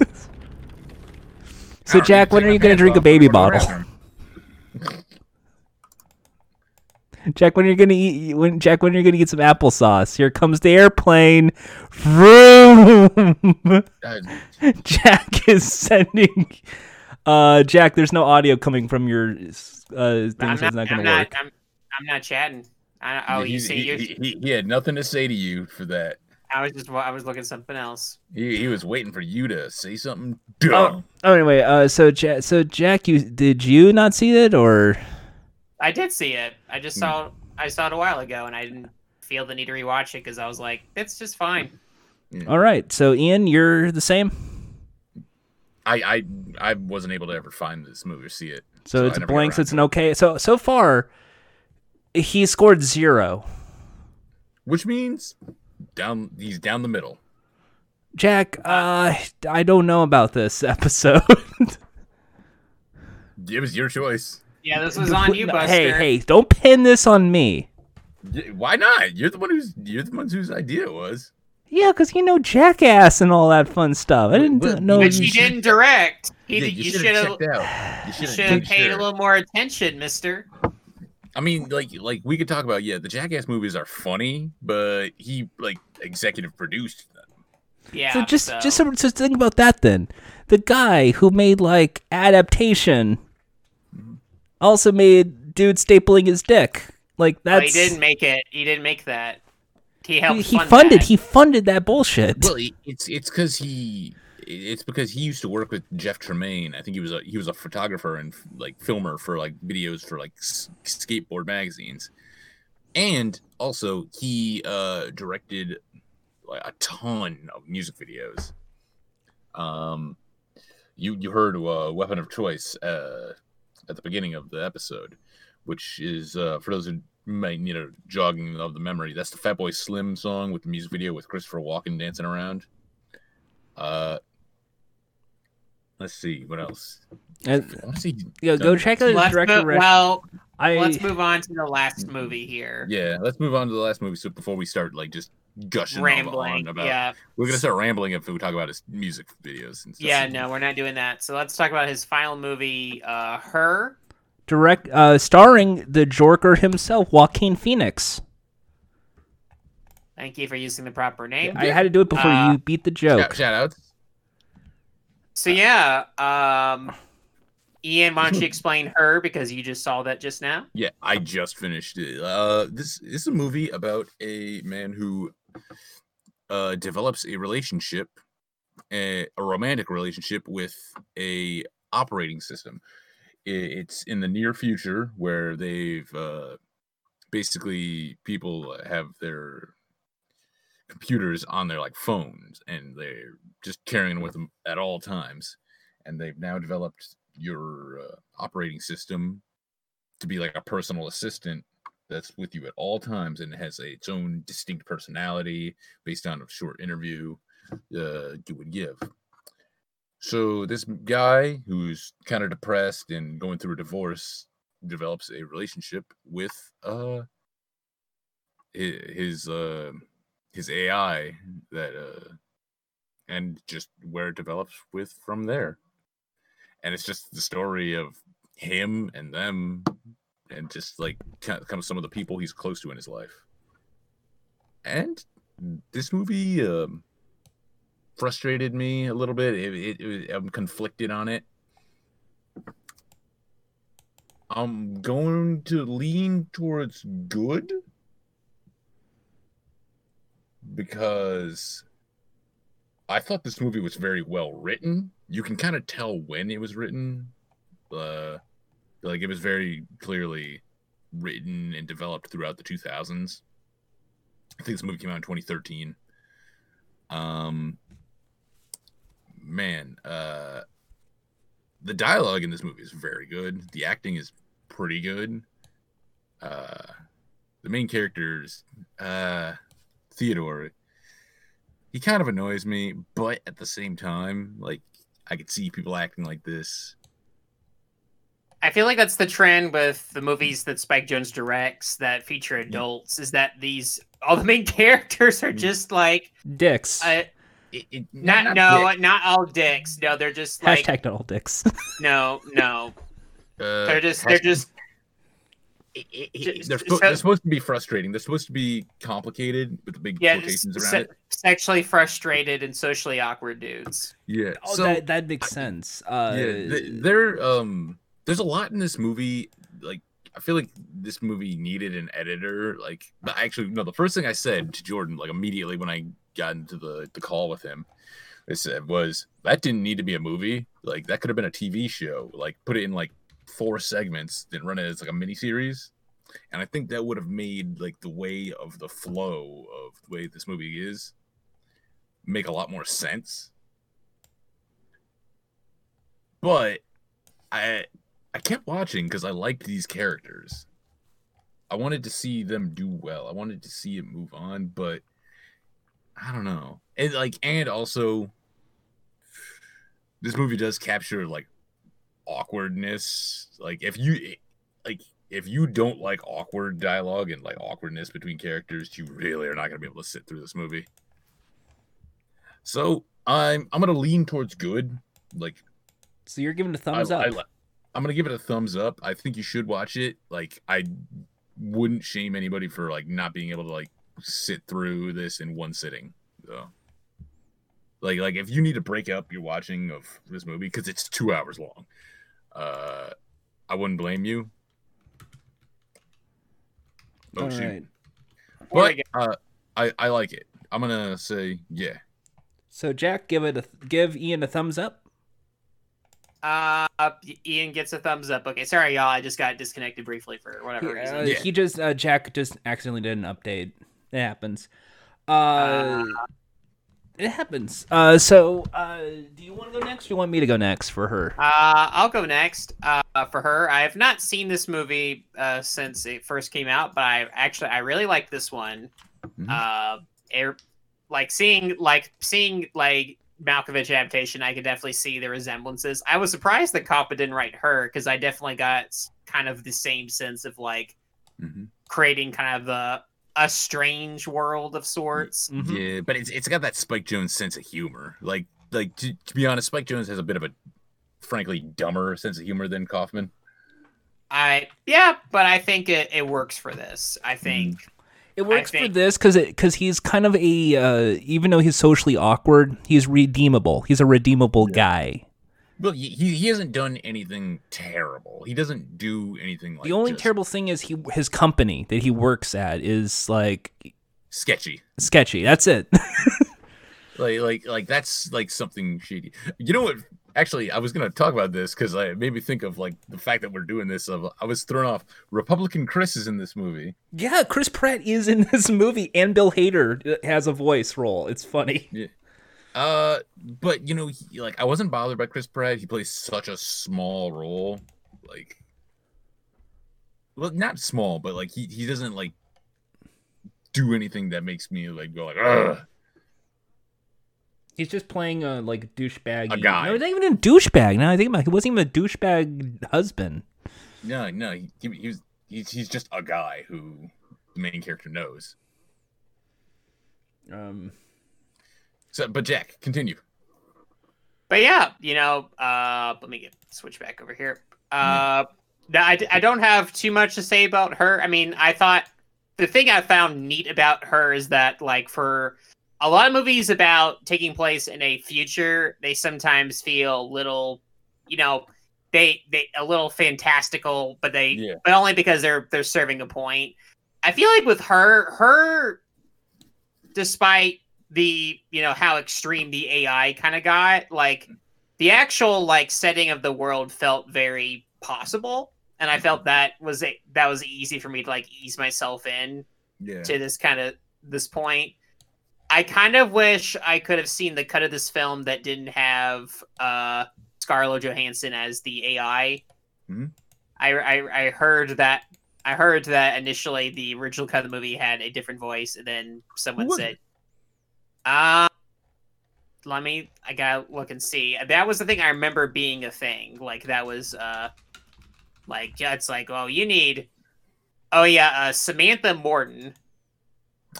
So, Jack, when are you going to drink a baby and go bottle? Jack, when you're you going to eat? When Jack, when you're going to get some applesauce? Here comes the airplane. Vroom. Jack is sending. Uh, Jack, there's no audio coming from your uh, thing, so I'm it's not. not going I'm to not. work. I'm, I'm not chatting. I, oh, you he's- see, he, you. he, he, he had nothing to say to you for that. I was just. I was looking something else. He, he was waiting for you to say something Oh, dumb. oh, anyway, uh, so Jack, so Jack, you did you not see it or? I did see it. I Hmm. just saw. I saw it a while ago, and I didn't feel the need to rewatch it because I was like, it's just fine. All right, so Ian, you're the same. I, I I wasn't able to ever find this movie or see it. So, I it's never got blank. So it's an okay. So so far, he scored zero. Which means down he's down the middle. Jack, uh, I don't know about this episode. It was your choice. Yeah, this was on you, Buster. hey, hey, don't pin this on me. Why not? You're the one who's you're the one whose idea it was. Yeah, because you know Jackass and all that fun stuff. I didn't But- know. But you you didn't direct. He, Yeah, you should've should have. checked out. You You should should have have paid a little more attention, Mister. I mean, like, like we could talk about. Yeah, the Jackass movies are funny, but he like executive produced them. Yeah. So just so- just so, just think about that then. The guy who made like adaptation also made dude stapling his dick. Like Oh, that's he didn't make it. He didn't make that. He helped. he, he fund funded that. he funded that bullshit. Well, it's it's because he it's because he used to work with Jeff Tremaine. I think he was a he was a photographer and like filmer for like videos for like s- skateboard magazines, and also he uh directed like a ton of music videos. Um, you you heard uh, "Weapon of Choice" uh, at the beginning of the episode, which is uh, for those who might need a jogging of the memory. That's the Fatboy Slim song with the music video with Christopher Walken dancing around. Uh, let's see what else. And- I see. yeah, go check out his director. move, rec- well, I let's move on to the last movie here. Yeah, let's move on to the last movie. So before we start, like just gushing Rambling. on about, Yeah. we're gonna start rambling if we talk about his music videos. And stuff. Yeah. No, we're not doing that. So let's talk about his final movie, uh, Her. direct uh starring the Jorker himself, Joaquin Phoenix. Thank you for using the proper name. I had to do it before Uh, you beat the joke. shout outs. So yeah, um, Ian, why don't you explain her because you just saw that just now? Yeah, I just finished it. Uh, this, this is a movie about a man who uh, develops a relationship, a, a romantic relationship with a operating system. It's in the near future where they've uh, basically people have their computers on their like phones and they're just carrying them with them at all times and they've now developed your uh, operating system to be like a personal assistant that's with you at all times and has a, its own distinct personality based on a short interview uh, you would give. So this guy who's kind of depressed and going through a divorce develops a relationship with uh his uh his AI that uh and just where it develops with from there. And it's just the story of him and them and just like kind of, some of the people he's close to in his life. And this movie um, frustrated me a little bit. It, it, it- I'm conflicted on it. I'm going to lean towards good because I thought this movie was very well written. You can kind of tell when it was written. Uh, like it was very clearly written and developed throughout the 2000s. I think this movie came out in 2013. Um, man, uh, the dialogue in this movie is very good. The acting is pretty good. Uh, the main characters, uh, Theodore, he kind of annoys me, but at the same time, like I could see people acting like this. I feel like that's the trend with the movies that Spike Jonze directs that feature adults is that these all the main characters are just like Dicks. uh, It, it, not, no not all dicks no they're just like Hashtag not all dicks. no no uh, they're just they're just it- they're, so- they're supposed to be frustrating. They're supposed to be complicated with the big yeah quotations around se- it. sexually frustrated and socially awkward dudes Yeah. oh, so that that makes sense. Uh, yeah, th- there um there's a lot in this movie like I feel like this movie needed an editor. Like, actually, no. The first thing I said to Jordan, like immediately when I got into the the call with him, I said was that didn't need to be a movie. Like that could have been a TV show. Like put it in like four segments, then run it as like a mini series. And I think that would have made like the way of the flow of the way this movie is make a lot more sense. But I I kept watching because I liked these characters. I wanted to see them do well. I wanted to see it move on, but I don't know. And like, and also, this movie does capture like awkwardness. Like, if you like, if you don't like awkward dialogue and like awkwardness between characters, you really are not gonna be able to sit through this movie. So I'm I'm gonna lean towards good. Like so you're giving a thumbs I, up. I, I'm gonna give it a thumbs up. I think you should watch it. Like I wouldn't shame anybody for like not being able to like sit through this in one sitting. So like like if you need to break up your watching of this movie because it's two hours long, uh, I wouldn't blame you. Oh All shoot! right. But uh, I I like it. I'm gonna say yeah. So Jack, give it a give Ian a thumbs up. Uh ian gets a thumbs up okay sorry y'all i just got disconnected briefly for whatever He, reason uh, Yeah. he just uh, Jack just accidentally did an update. It happens. Uh, Uh, it happens. Uh, so uh, do you want to go next? or do you want me to go next for her? Uh, I'll go next. Uh, for her, I have not seen this movie uh, since it first came out, but I actually I really like this one. Mhm. Uh, it, like seeing like seeing like Malkovich adaptation, I could definitely see the resemblances. I was surprised that Koppa didn't write her because I definitely got kind of the same sense of like Mhm. creating kind of a a strange world of sorts. Mhm. Yeah, but it's it's got that Spike Jonze sense of humor. Like like to, to be honest, Spike Jonze has a bit of a frankly dumber sense of humor than Kaufman. I yeah, but I think it, it works for this. I think It works for this because because he's kind of a uh, even though he's socially awkward, he's redeemable. He's a redeemable guy. Well, he, he he hasn't done anything terrible. He doesn't do anything like the only just terrible thing is he his company that he works at is like sketchy. sketchy. That's it. Like like like that's like something shady. You know what? Actually, I was gonna talk about this because it made me think of like the fact that we're doing this. Of I was thrown off. Republican Chris is in this movie. yeah, Chris Pratt is in this movie, and Bill Hader has a voice role. It's funny. yeah. Uh, but you know, he, like I wasn't bothered by Chris Pratt. He plays such a small role. Like, well, not small, but like he he doesn't like do anything that makes me like go like, Ugh. He's just playing a like douchebag. A guy. No, he's not even a douchebag. Now I think about it, he wasn't even a douchebag husband. no, no, he, he, he was he's he's just a guy who the main character knows. Um, So, but Jack, continue. But yeah, you know, uh, let me get switch back over here. Uh, th- I, I don't have too much to say about her. I mean, I thought the thing I found neat about her is that, like, for a lot of movies about taking place in a future, they sometimes feel little, you know, they they a little fantastical, but they Yeah. but only because they're they're serving a point. I feel like with her, her, despite the you know how extreme the AI kind of got, like the actual like setting of the world felt very possible, and I felt mm-hmm. that was a, that was easy for me to like ease myself in Yeah. to this kind of this point. I kind of wish I could have seen the cut of this film that didn't have uh, Scarlett Johansson as the AI. Mhm. I, I I heard that I heard that initially the original cut of the movie had a different voice, and then someone was said, "Uh, let me. I gotta look and see." That was the thing I remember being a thing. Like that was uh, like yeah, it's like, oh, you need. Oh yeah, uh, Samantha Morton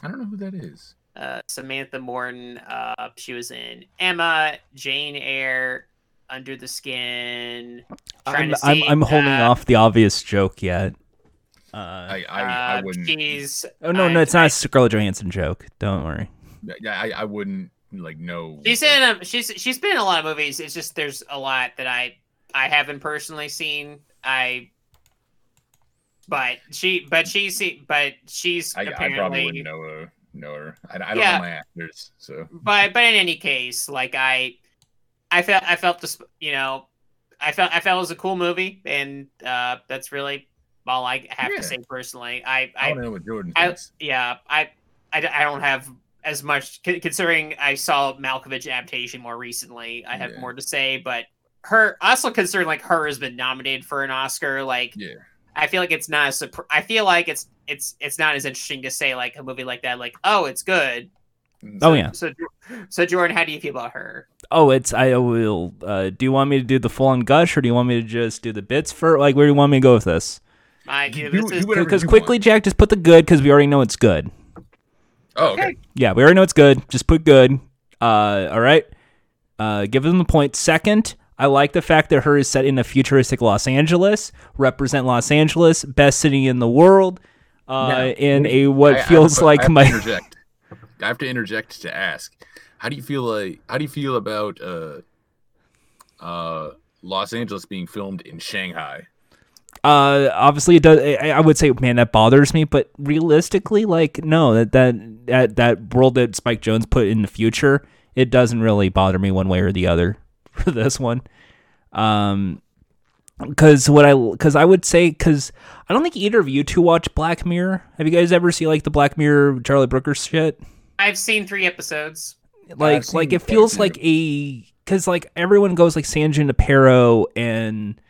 I don't know who that is. Uh, Samantha Morton. Uh, she was in Emma, Jane Eyre, Under the Skin. I'm, to I'm I'm holding uh, off the obvious joke yet. Uh, I I, I uh, wouldn't. She's oh no, no, it's not a Scarlett Johansson joke. Don't worry. Yeah, I, I wouldn't like know. She's in a, she's she's been in a lot of movies. It's just there's a lot that I I haven't personally seen. I but she but she's but she's I, I apparently probably wouldn't know her. Know her. I, I don't Yeah. know my actors, so but but in any case, like I, I felt I felt this, you know, I felt I felt it was a cool movie, and uh, that's really all I have Yeah. to say personally. I I I, to know what Jordan I yeah I, I I don't have as much considering I saw Malkovich adaptation more recently. I have Yeah. more to say, but her also considering like her has been nominated for an Oscar, like yeah, I feel like it's not a surprise. I feel like it's it's it's not as interesting to say like a movie like that, like oh it's good. Oh yeah. So so Jordan, how do you feel about her? Oh, it's I will. Uh, do you want me to do the full on gush, or do you want me to just do the bits for? Like, where do you want me to go with this? I, Do- this do is, whatever Because quickly, want. Jack, just put the good because we already know it's good. Oh, okay. Yeah, we already know it's good. Just put good. Uh, all right. Uh, give them the point. Second, I like the fact that her is set in a futuristic Los Angeles, represent Los Angeles, best city in the world, uh, Now, in a what I- feels I like my. interject. I have to interject to ask, how do you feel like? How do you feel about uh, uh, Los Angeles being filmed in Shanghai? Uh, obviously it does. I, I would say, man, that bothers me. But realistically, like, no, that that that that world that Spike Jonze put in the future, it doesn't really bother me one way or the other for this one. Um, because what I because I would say because I don't think either of you two watch Black Mirror. Have you guys ever seen like the Black Mirror Charlie Brooker shit? I've seen three episodes. like seen like it feels like a because like everyone goes like San Junipero and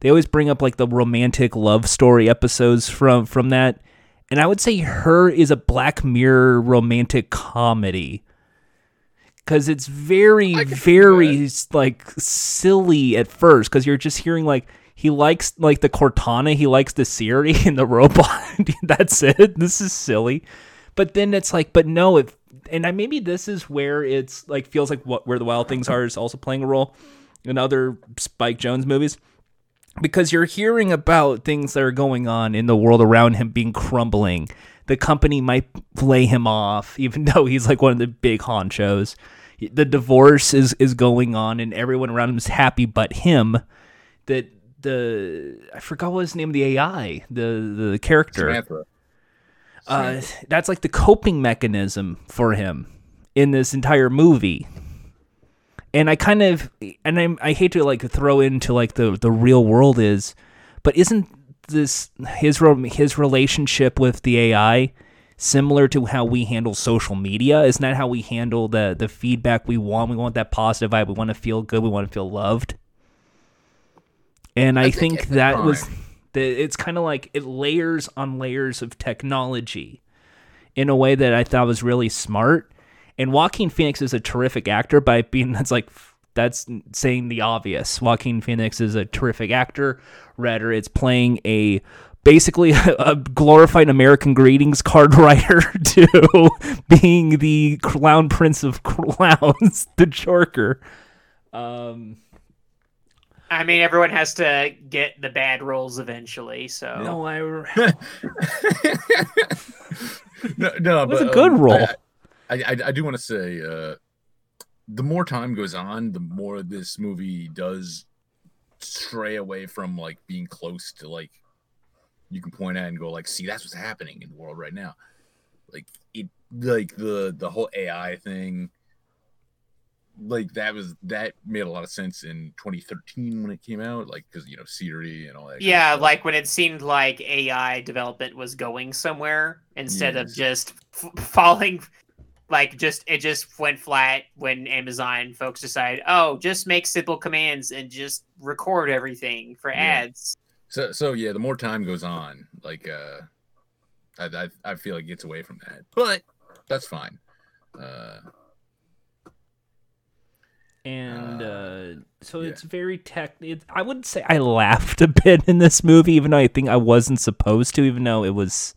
they always bring up like the romantic love story episodes from from that and I would say her is a Black Mirror romantic comedy because it's very I can see very like silly at first because you're just hearing like he likes like the Cortana he likes the Siri and the robot. That's it. This is silly. But then it's like but no if and I maybe this is where it's like feels like what where the wild things are is also playing a role in other Spike Jonze movies because you're hearing about things that are going on in the world around him being crumbling. The company might lay him off, even though he's like one of the big honchos. The divorce is is going on, and everyone around him is happy, but him. That the I forgot what his name the AI, the the character Samantha. uh, that's like the coping mechanism for him in this entire movie. And I kind of, and I'm, I hate to like throw into like the the real world is, but isn't this his his relationship with the AI similar to how we handle social media? Isn't that how we handle the the feedback we want? We want that positive vibe. We want to feel good. We want to feel loved. And I, think think that was the, it's kind of like it layers on layers of technology in a way that I thought was really smart. And Joaquin Phoenix is a terrific actor by being that's like that's saying the obvious. Joaquin Phoenix is a terrific actor. Rather, it's playing a basically a glorified American greetings card writer to being the clown prince of clowns, the Joker. Um, I mean, everyone has to get the bad roles eventually. So no, I no, no, It was but, a good um, role. I, I, I do want to say, uh, the more time goes on, the more this movie does stray away from like being close to like you can point at and go like, see, that's what's happening in the world right now. Like it, like the the whole AI thing. Like that was that made a lot of sense in 2013 when it came out, like because you know Siri and all that. kind of yeah, like when it seemed like AI development was going somewhere instead of just f- falling. Like just it just went flat when Amazon folks decided, oh, just make simple commands and just record everything for Yeah. ads. So so yeah, the more time goes on, like uh I I, I feel like it gets away from that. But that's fine. Uh and Uh, uh, so yeah. it's very tech. It, I would say I laughed a bit in this movie, even though I think I wasn't supposed to. Even though it was,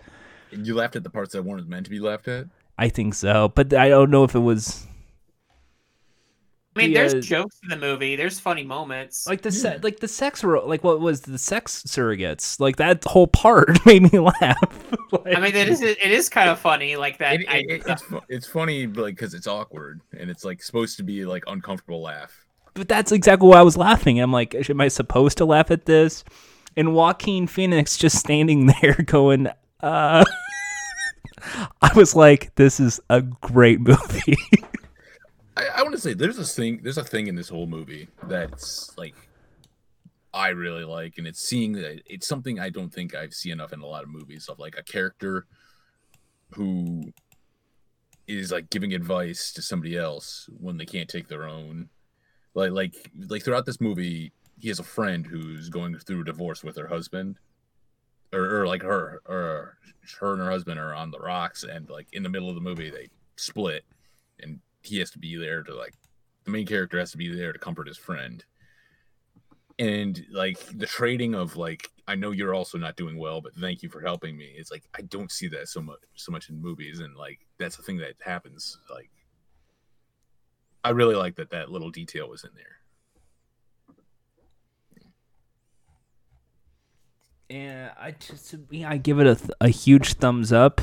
you laughed at the parts that weren't meant to be laughed at. I think so, but I don't know if it was I mean, The, there's uh, jokes in the movie. There's funny moments. like the se- like the sex ro- like what was the sex surrogates like that whole part made me laugh. Like- I mean, it is it is kind of funny. Like that. It, I, it- it- it's fu- it's funny like because it's awkward and it's like supposed to be like uncomfortable laugh. but that's exactly why I was laughing. I'm like, am I supposed to laugh at this? And Joaquin Phoenix just standing there going, uh I was like, this is a great movie. I, I want to say there's this thing there's a thing in this whole movie that's like I really like and it's seeing that it's something I don't think I've seen enough in a lot of movies of like a character who is like giving advice to somebody else when they can't take their own like like like throughout this movie he has a friend who's going through a divorce with her husband or, or like her or her and her husband are on the rocks and like in the middle of the movie they split and he has to be there to like the main character has to be there to comfort his friend. And like the trading of like i know you're also not doing well but thank you for helping me it's like i don't see that so much so much in movies and like that's the thing that happens like i really like that that little detail was in there and I just I give it a, th- a huge thumbs up.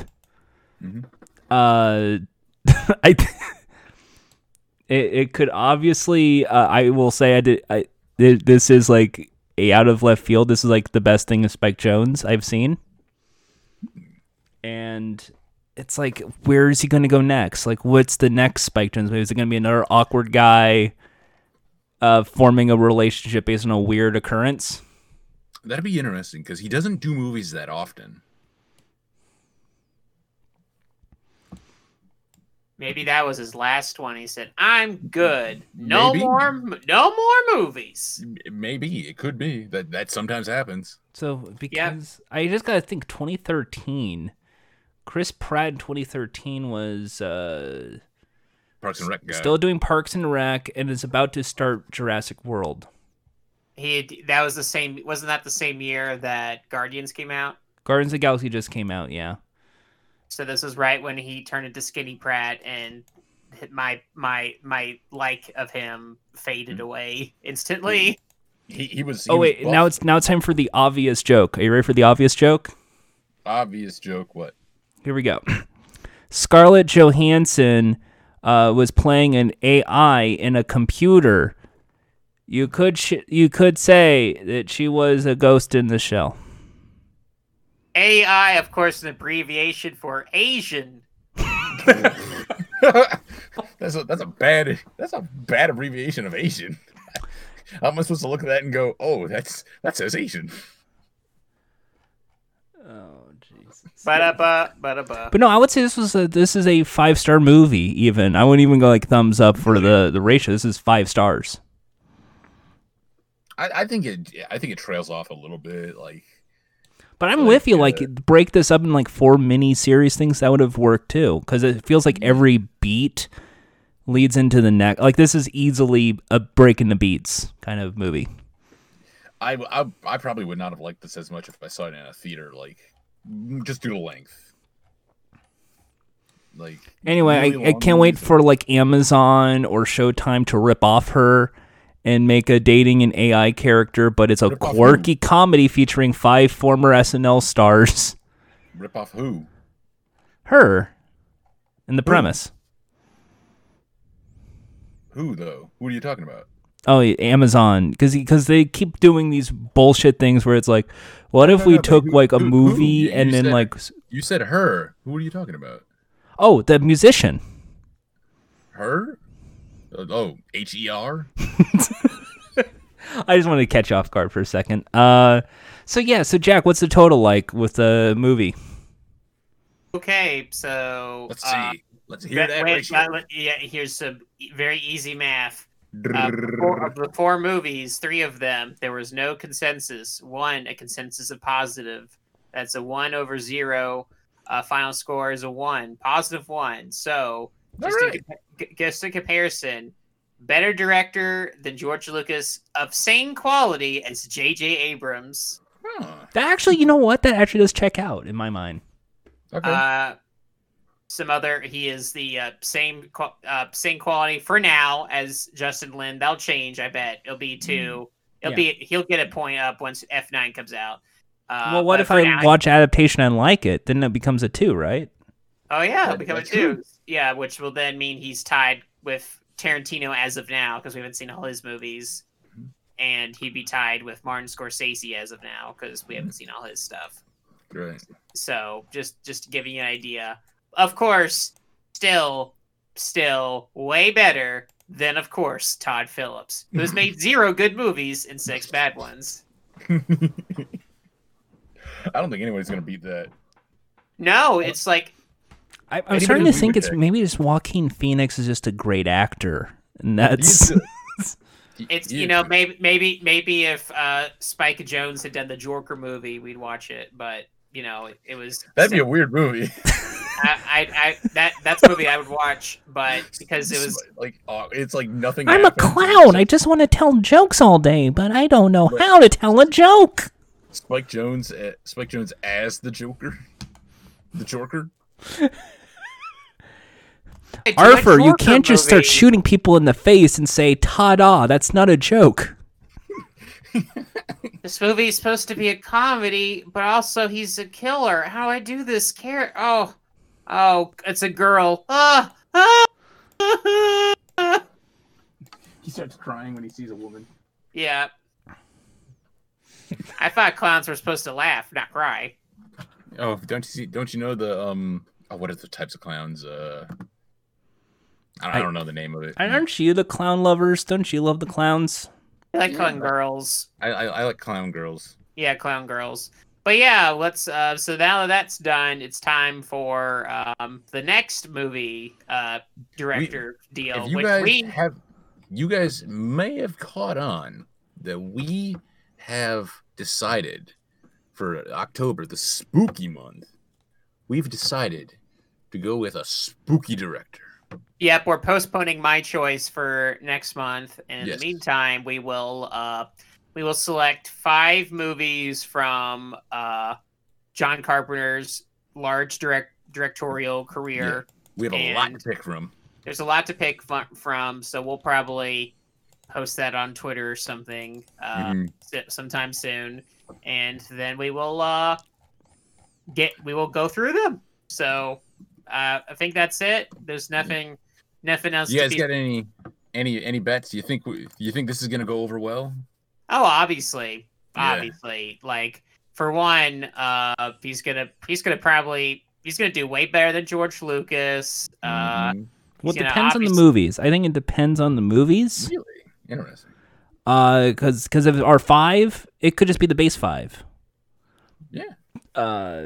Mhm. Uh, I it, it could obviously uh, I will say I did I th- this is like a out of left field. This is like the best thing of Spike Jonze I've seen, and it's like where is he going to go next? Like what's the next Spike Jonze movie? Is it going to be another awkward guy? Uh, forming a relationship based on a weird occurrence. That'd be interesting because he doesn't do movies that often Maybe that was his last one. He said, "I'm good. No Maybe. more, no more movies." maybe it could be that that sometimes happens So because I just gotta think, 2013, Chris Pratt in 2013 was uh, parks and rec guy still doing Parks and Rec and is about to start Jurassic World. He had, that was the same. Wasn't that the same year that Guardians came out? Guardians of the Galaxy just came out, yeah. So this was right when he turned into Skinny Pratt, and my my my like of him faded away instantly. he, he was. He Oh was wait, now it's now it's time for the obvious joke. Are you ready for the obvious joke? obvious joke. What? Here we go. Scarlett Johansson uh, was playing an AI in a computer. You could sh- you could say that she was a ghost in the shell. AI, of course, an abbreviation for Asian. that's a that's a bad that's a bad abbreviation of Asian. How am I supposed to look at that and go, oh, that's that says Asian? Oh Jesus. Ba-da-ba, ba-da-ba. But no, I would say this was a this is a five star movie. Even I wouldn't even go like thumbs up for the the ratio. This is five stars. I, I think it I think it trails off a little bit. Like But I'm Like, with you. Like break this up in like four mini series things that would have worked too. Because it feels like mm-hmm. every beat leads into the next. Like this is easily a breaking the beats kind of movie. I, I I probably would not have liked this as much if I saw it in a theater. Like mm, just due to length. Like Anyway, really I, I can't wait for like Amazon or Showtime to rip off her and make a dating an AI character, but it's a Rip quirky comedy featuring five former SNL stars. rip off who? Her in the premise. Who though? Who are you talking about? Oh, Amazon, because because they keep doing these bullshit things where it's like, what if no, we no, took who- like a who- who? movie and then said- like, You said her. Who are you talking about? oh, the musician. Her? Uh, Oh, H E R. I just wanted to catch off guard for a second. Uh, so yeah, so Jack, what's the total like with the movie? Okay, so Let's uh, see. Let's hear that- that wait, ratio. uh, yeah, here's some very easy math. Uh, four, of the four movies, three of them, there was no consensus. One, a consensus of positive. That's a one over zero. Uh, final score is a one, positive one. So, just, Alright. in, compa- g- just in comparison, better director than George Lucas of same quality as J.J. Abrams. Huh. That actually, you know what? That actually does check out in my mind. Okay. Uh, some other he is the uh, same uh, same quality for now as Justin Lin. That'll change, I bet. It'll be two. It'll Mm. Yeah. be he'll get a point up once F nine comes out. Uh, well, what if I now- watch adaptation and like it? Then it becomes a two, right? Oh yeah, it'll become a two. Yeah, which will then mean he's tied with Tarantino as of now because we haven't seen all his movies, Mm-hmm. and he'd be tied with Martin Scorsese as of now because we haven't seen all his stuff. right. So just just to give you an idea. Of course, still still way better than of course Todd Phillips, who's made zero good movies and six bad ones. I don't think anybody's gonna beat that. No, it's like I, I'm starting to think it's pick. maybe just Joaquin Phoenix is just a great actor, and that's it's you know maybe maybe maybe if uh Spike Jonze had done the Joker movie, we'd watch it. But you know it, it was that'd be a weird movie. I, I, I that that's a movie I would watch, but because it was like oh, it's like nothing. I'm a clown. I just want to tell jokes all day, but I don't know Right. how to tell a joke. Spike Jonze, uh, Spike Jonze as the Joker, the Joker. Do Arthur, you can't just start shooting people in the face and say "ta-da." That's not a joke. This movie is supposed to be a comedy, but also he's a killer. How do I do this character? Oh, oh, it's a girl. Ah, ah. He starts crying when he sees a woman. yeah. I thought clowns were supposed to laugh, not cry. Oh, don't you see? Don't you know the um? Oh, what are the types of clowns? Uh, I, I I- don't know the name of it. Aren't you the clown lovers? Don't you love the clowns? I like Yeah. clown girls. I, I I like clown girls. Yeah, clown girls. But yeah, let's. Uh, so now that that's done, it's time for um, the next movie uh, director deal, you which guys we have, you guys may have caught on that we have decided for October, the spooky month. We've decided to go with a spooky director. Yep, we're postponing my choice for next month, and in Yes. the meantime, we will uh, we will select five movies from uh, John Carpenter's large direct directorial career. We have a lot to pick from. There's a lot to pick from, so we'll probably post that on Twitter or something uh, Mhm. s- sometime soon, and then we will uh, get we will go through them. So uh, I think that's it. There's nothing, nothing else. You to guys be- got any any any bets? You think you think this is gonna go over well? Oh, obviously, Yeah. obviously. Like for one, uh, he's gonna he's gonna probably he's gonna do way better than George Lucas. Uh, Mhm. Well, it he's gonna depends on the movies. I think it depends on the movies. Really interesting. Uh, because because of our five, it could just be the base five. Yeah. Uh,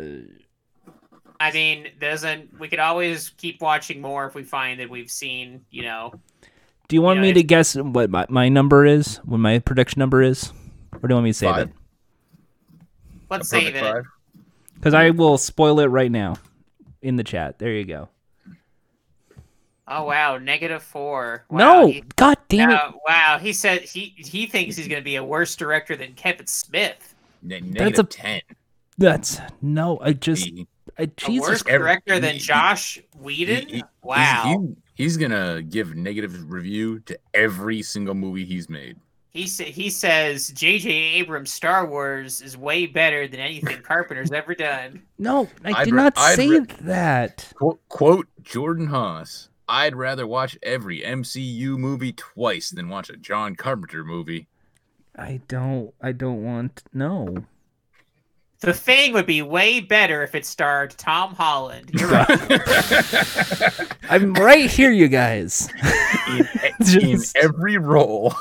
I mean, doesn't we could always keep watching more if we find that we've seen, you know. do you want Yeah, me if- to guess what my, my number is? What my prediction number is, or do you want me to say Five. that? Let's A perfect save it. Because I will spoil it right now in the chat. There you go. Oh wow, negative four. Wow, no, he- God damn it! wow, he said he he thinks he's gonna be a worse director than Kevin Smith. Ne- That's a- ten. That's no. I just He- I, A Jesus. worse every- director than he- he- Josh he- Whedon. he- wow. He's, he- he's gonna give negative review to every single movie he's made. He sa- he says J.J. Abrams' Star Wars is way better than anything Carpenter's ever done. No, I I'd did ra- not I'd say ra- that. Quote, quote Jordan Haas. I'd rather watch every MCU movie twice than watch a John Carpenter movie. I don't. I don't want. No. The Thing would be way better if it starred Tom Holland. You're right. I'm right here, you guys. in, in every role.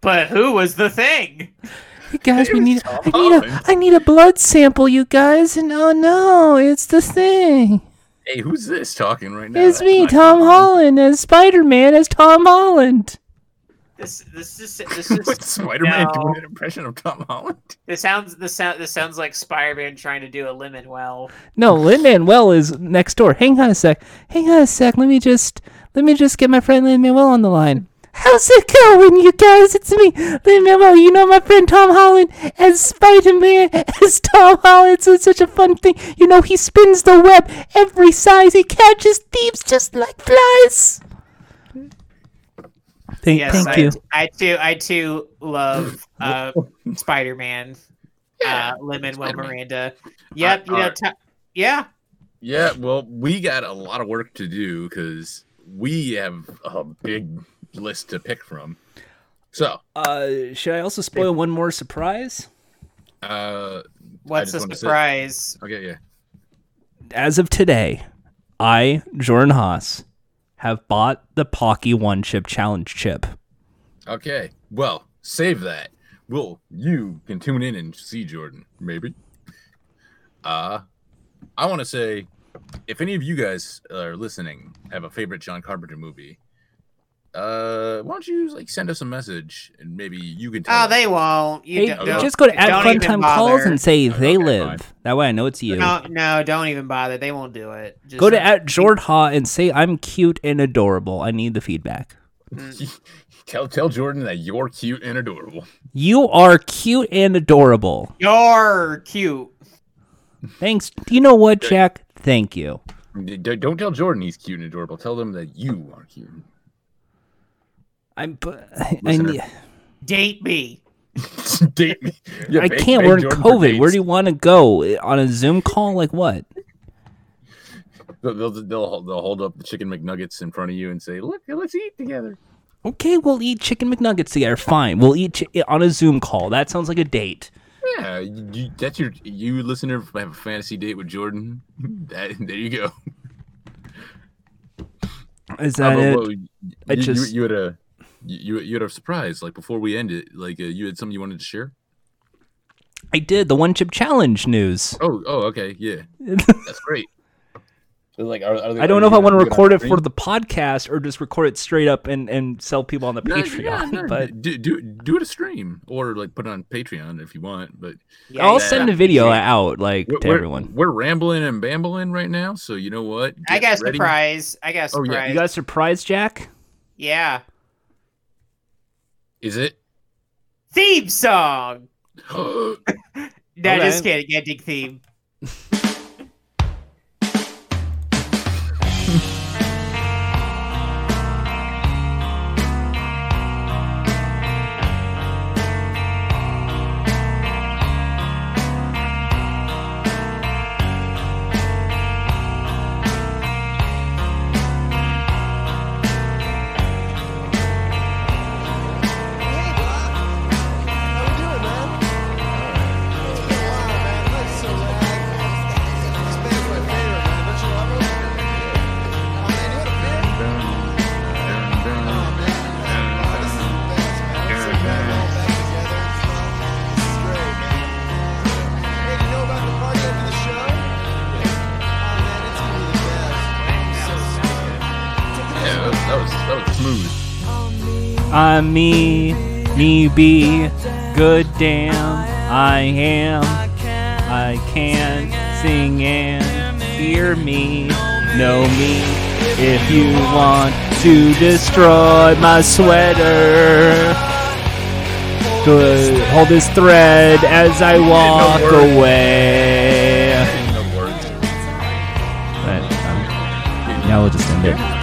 but who was the Thing? You guys, we need. Tom I need a. Holland. I need a blood sample, you guys. And oh no, it's the thing. Hey, who's this talking right now? It's That's me, not Tom Tom Holland, as Spider Man, as Tom Holland. This this is this is What Spider-Man no. doing an impression of Tom Holland? This sounds this sound this sounds like Spider-Man trying to do a lemon well. No, Lin Manuel is next door. Hang on a sec. Hang on a sec. Let me just. Let me just get my friend Lin Manuel on the line. How's it going, you guys? It's me, Lin Manuel. You know my friend Tom Holland as Spider Man, as Tom Holland. So it's such a fun thing. You know he spins the web every size. He catches thieves just like flies. Thank, Yes, thank I, you. I too I too love uh, Spider-Man. Uh, Lemon Will Miranda. Yep, you know, alright. t- yeah. Yeah, well, we got a lot of work to do because we have a big list to pick from. So, Uh, should I also spoil one more surprise? uh, What's the wanted to say- surprise? okay, yeah. as of today, I, Jordan Haas, have bought the Paqui One Chip Challenge chip. Okay, well, save that. Well, you can tune in and see Jordan, maybe. Uh, I want to say, if any of you guys are listening, have a favorite John Carpenter movie, uh, why don't you like send us a message and maybe you can tell Oh, us. they won't. You Hey, don't, don't- just go to at don't even Funtime Calls bother. and say they Okay, live. That way I know it's you. No, no, don't even bother. They won't do it. Just, Go to at Jordha and say I'm cute and adorable. I need the feedback. tell tell Jordan that you're cute and adorable. You are cute and adorable. You're cute. Thanks. Do you know what, Jack? Thank you. D- d- Don't tell Jordan he's cute and adorable. Tell them that you are cute. I'm. but I, I, Date me. Date me. Yeah, I beg- can't. beg We're in Jordan COVID. Where do you want to go? On a Zoom call? Like what? They'll, they'll, they'll, they'll hold up the chicken McNuggets in front of you and say, "Look, let's eat together." Okay, we'll eat chicken McNuggets together. Fine. We'll eat chi- on a Zoom call. That sounds like a date. Yeah, you, you- that's your you listener have a fantasy date with Jordan. That there you go. Is that Uh, it? but- but you, I you- just- you, had a you you had a surprise like before we end it. Like uh, you had something you wanted to share. I did the one chip challenge news. Oh oh okay yeah that's great. Like, are, are they, I don't know if I want to gonna- you gonna record it for the podcast or just record it straight up and, and sell people on the No, Patreon. yeah, no, but do, do do it a stream or like put it on Patreon if you want. But Yeah, I'll yeah. send a video out like we're, to we're- everyone. we're rambling and bambling right now. So you know what? I Get got a surprise. I got a Oh, yeah. You got a surprise, Jack? yeah. Is it? Theme song. No, just Okay. kidding. Ending theme. Me, me be, good damn, I am. I can sing and hear me, know me. If you want to destroy my sweater, good. Hold this thread as I walk away. In the words. But, um, now we'll just end it.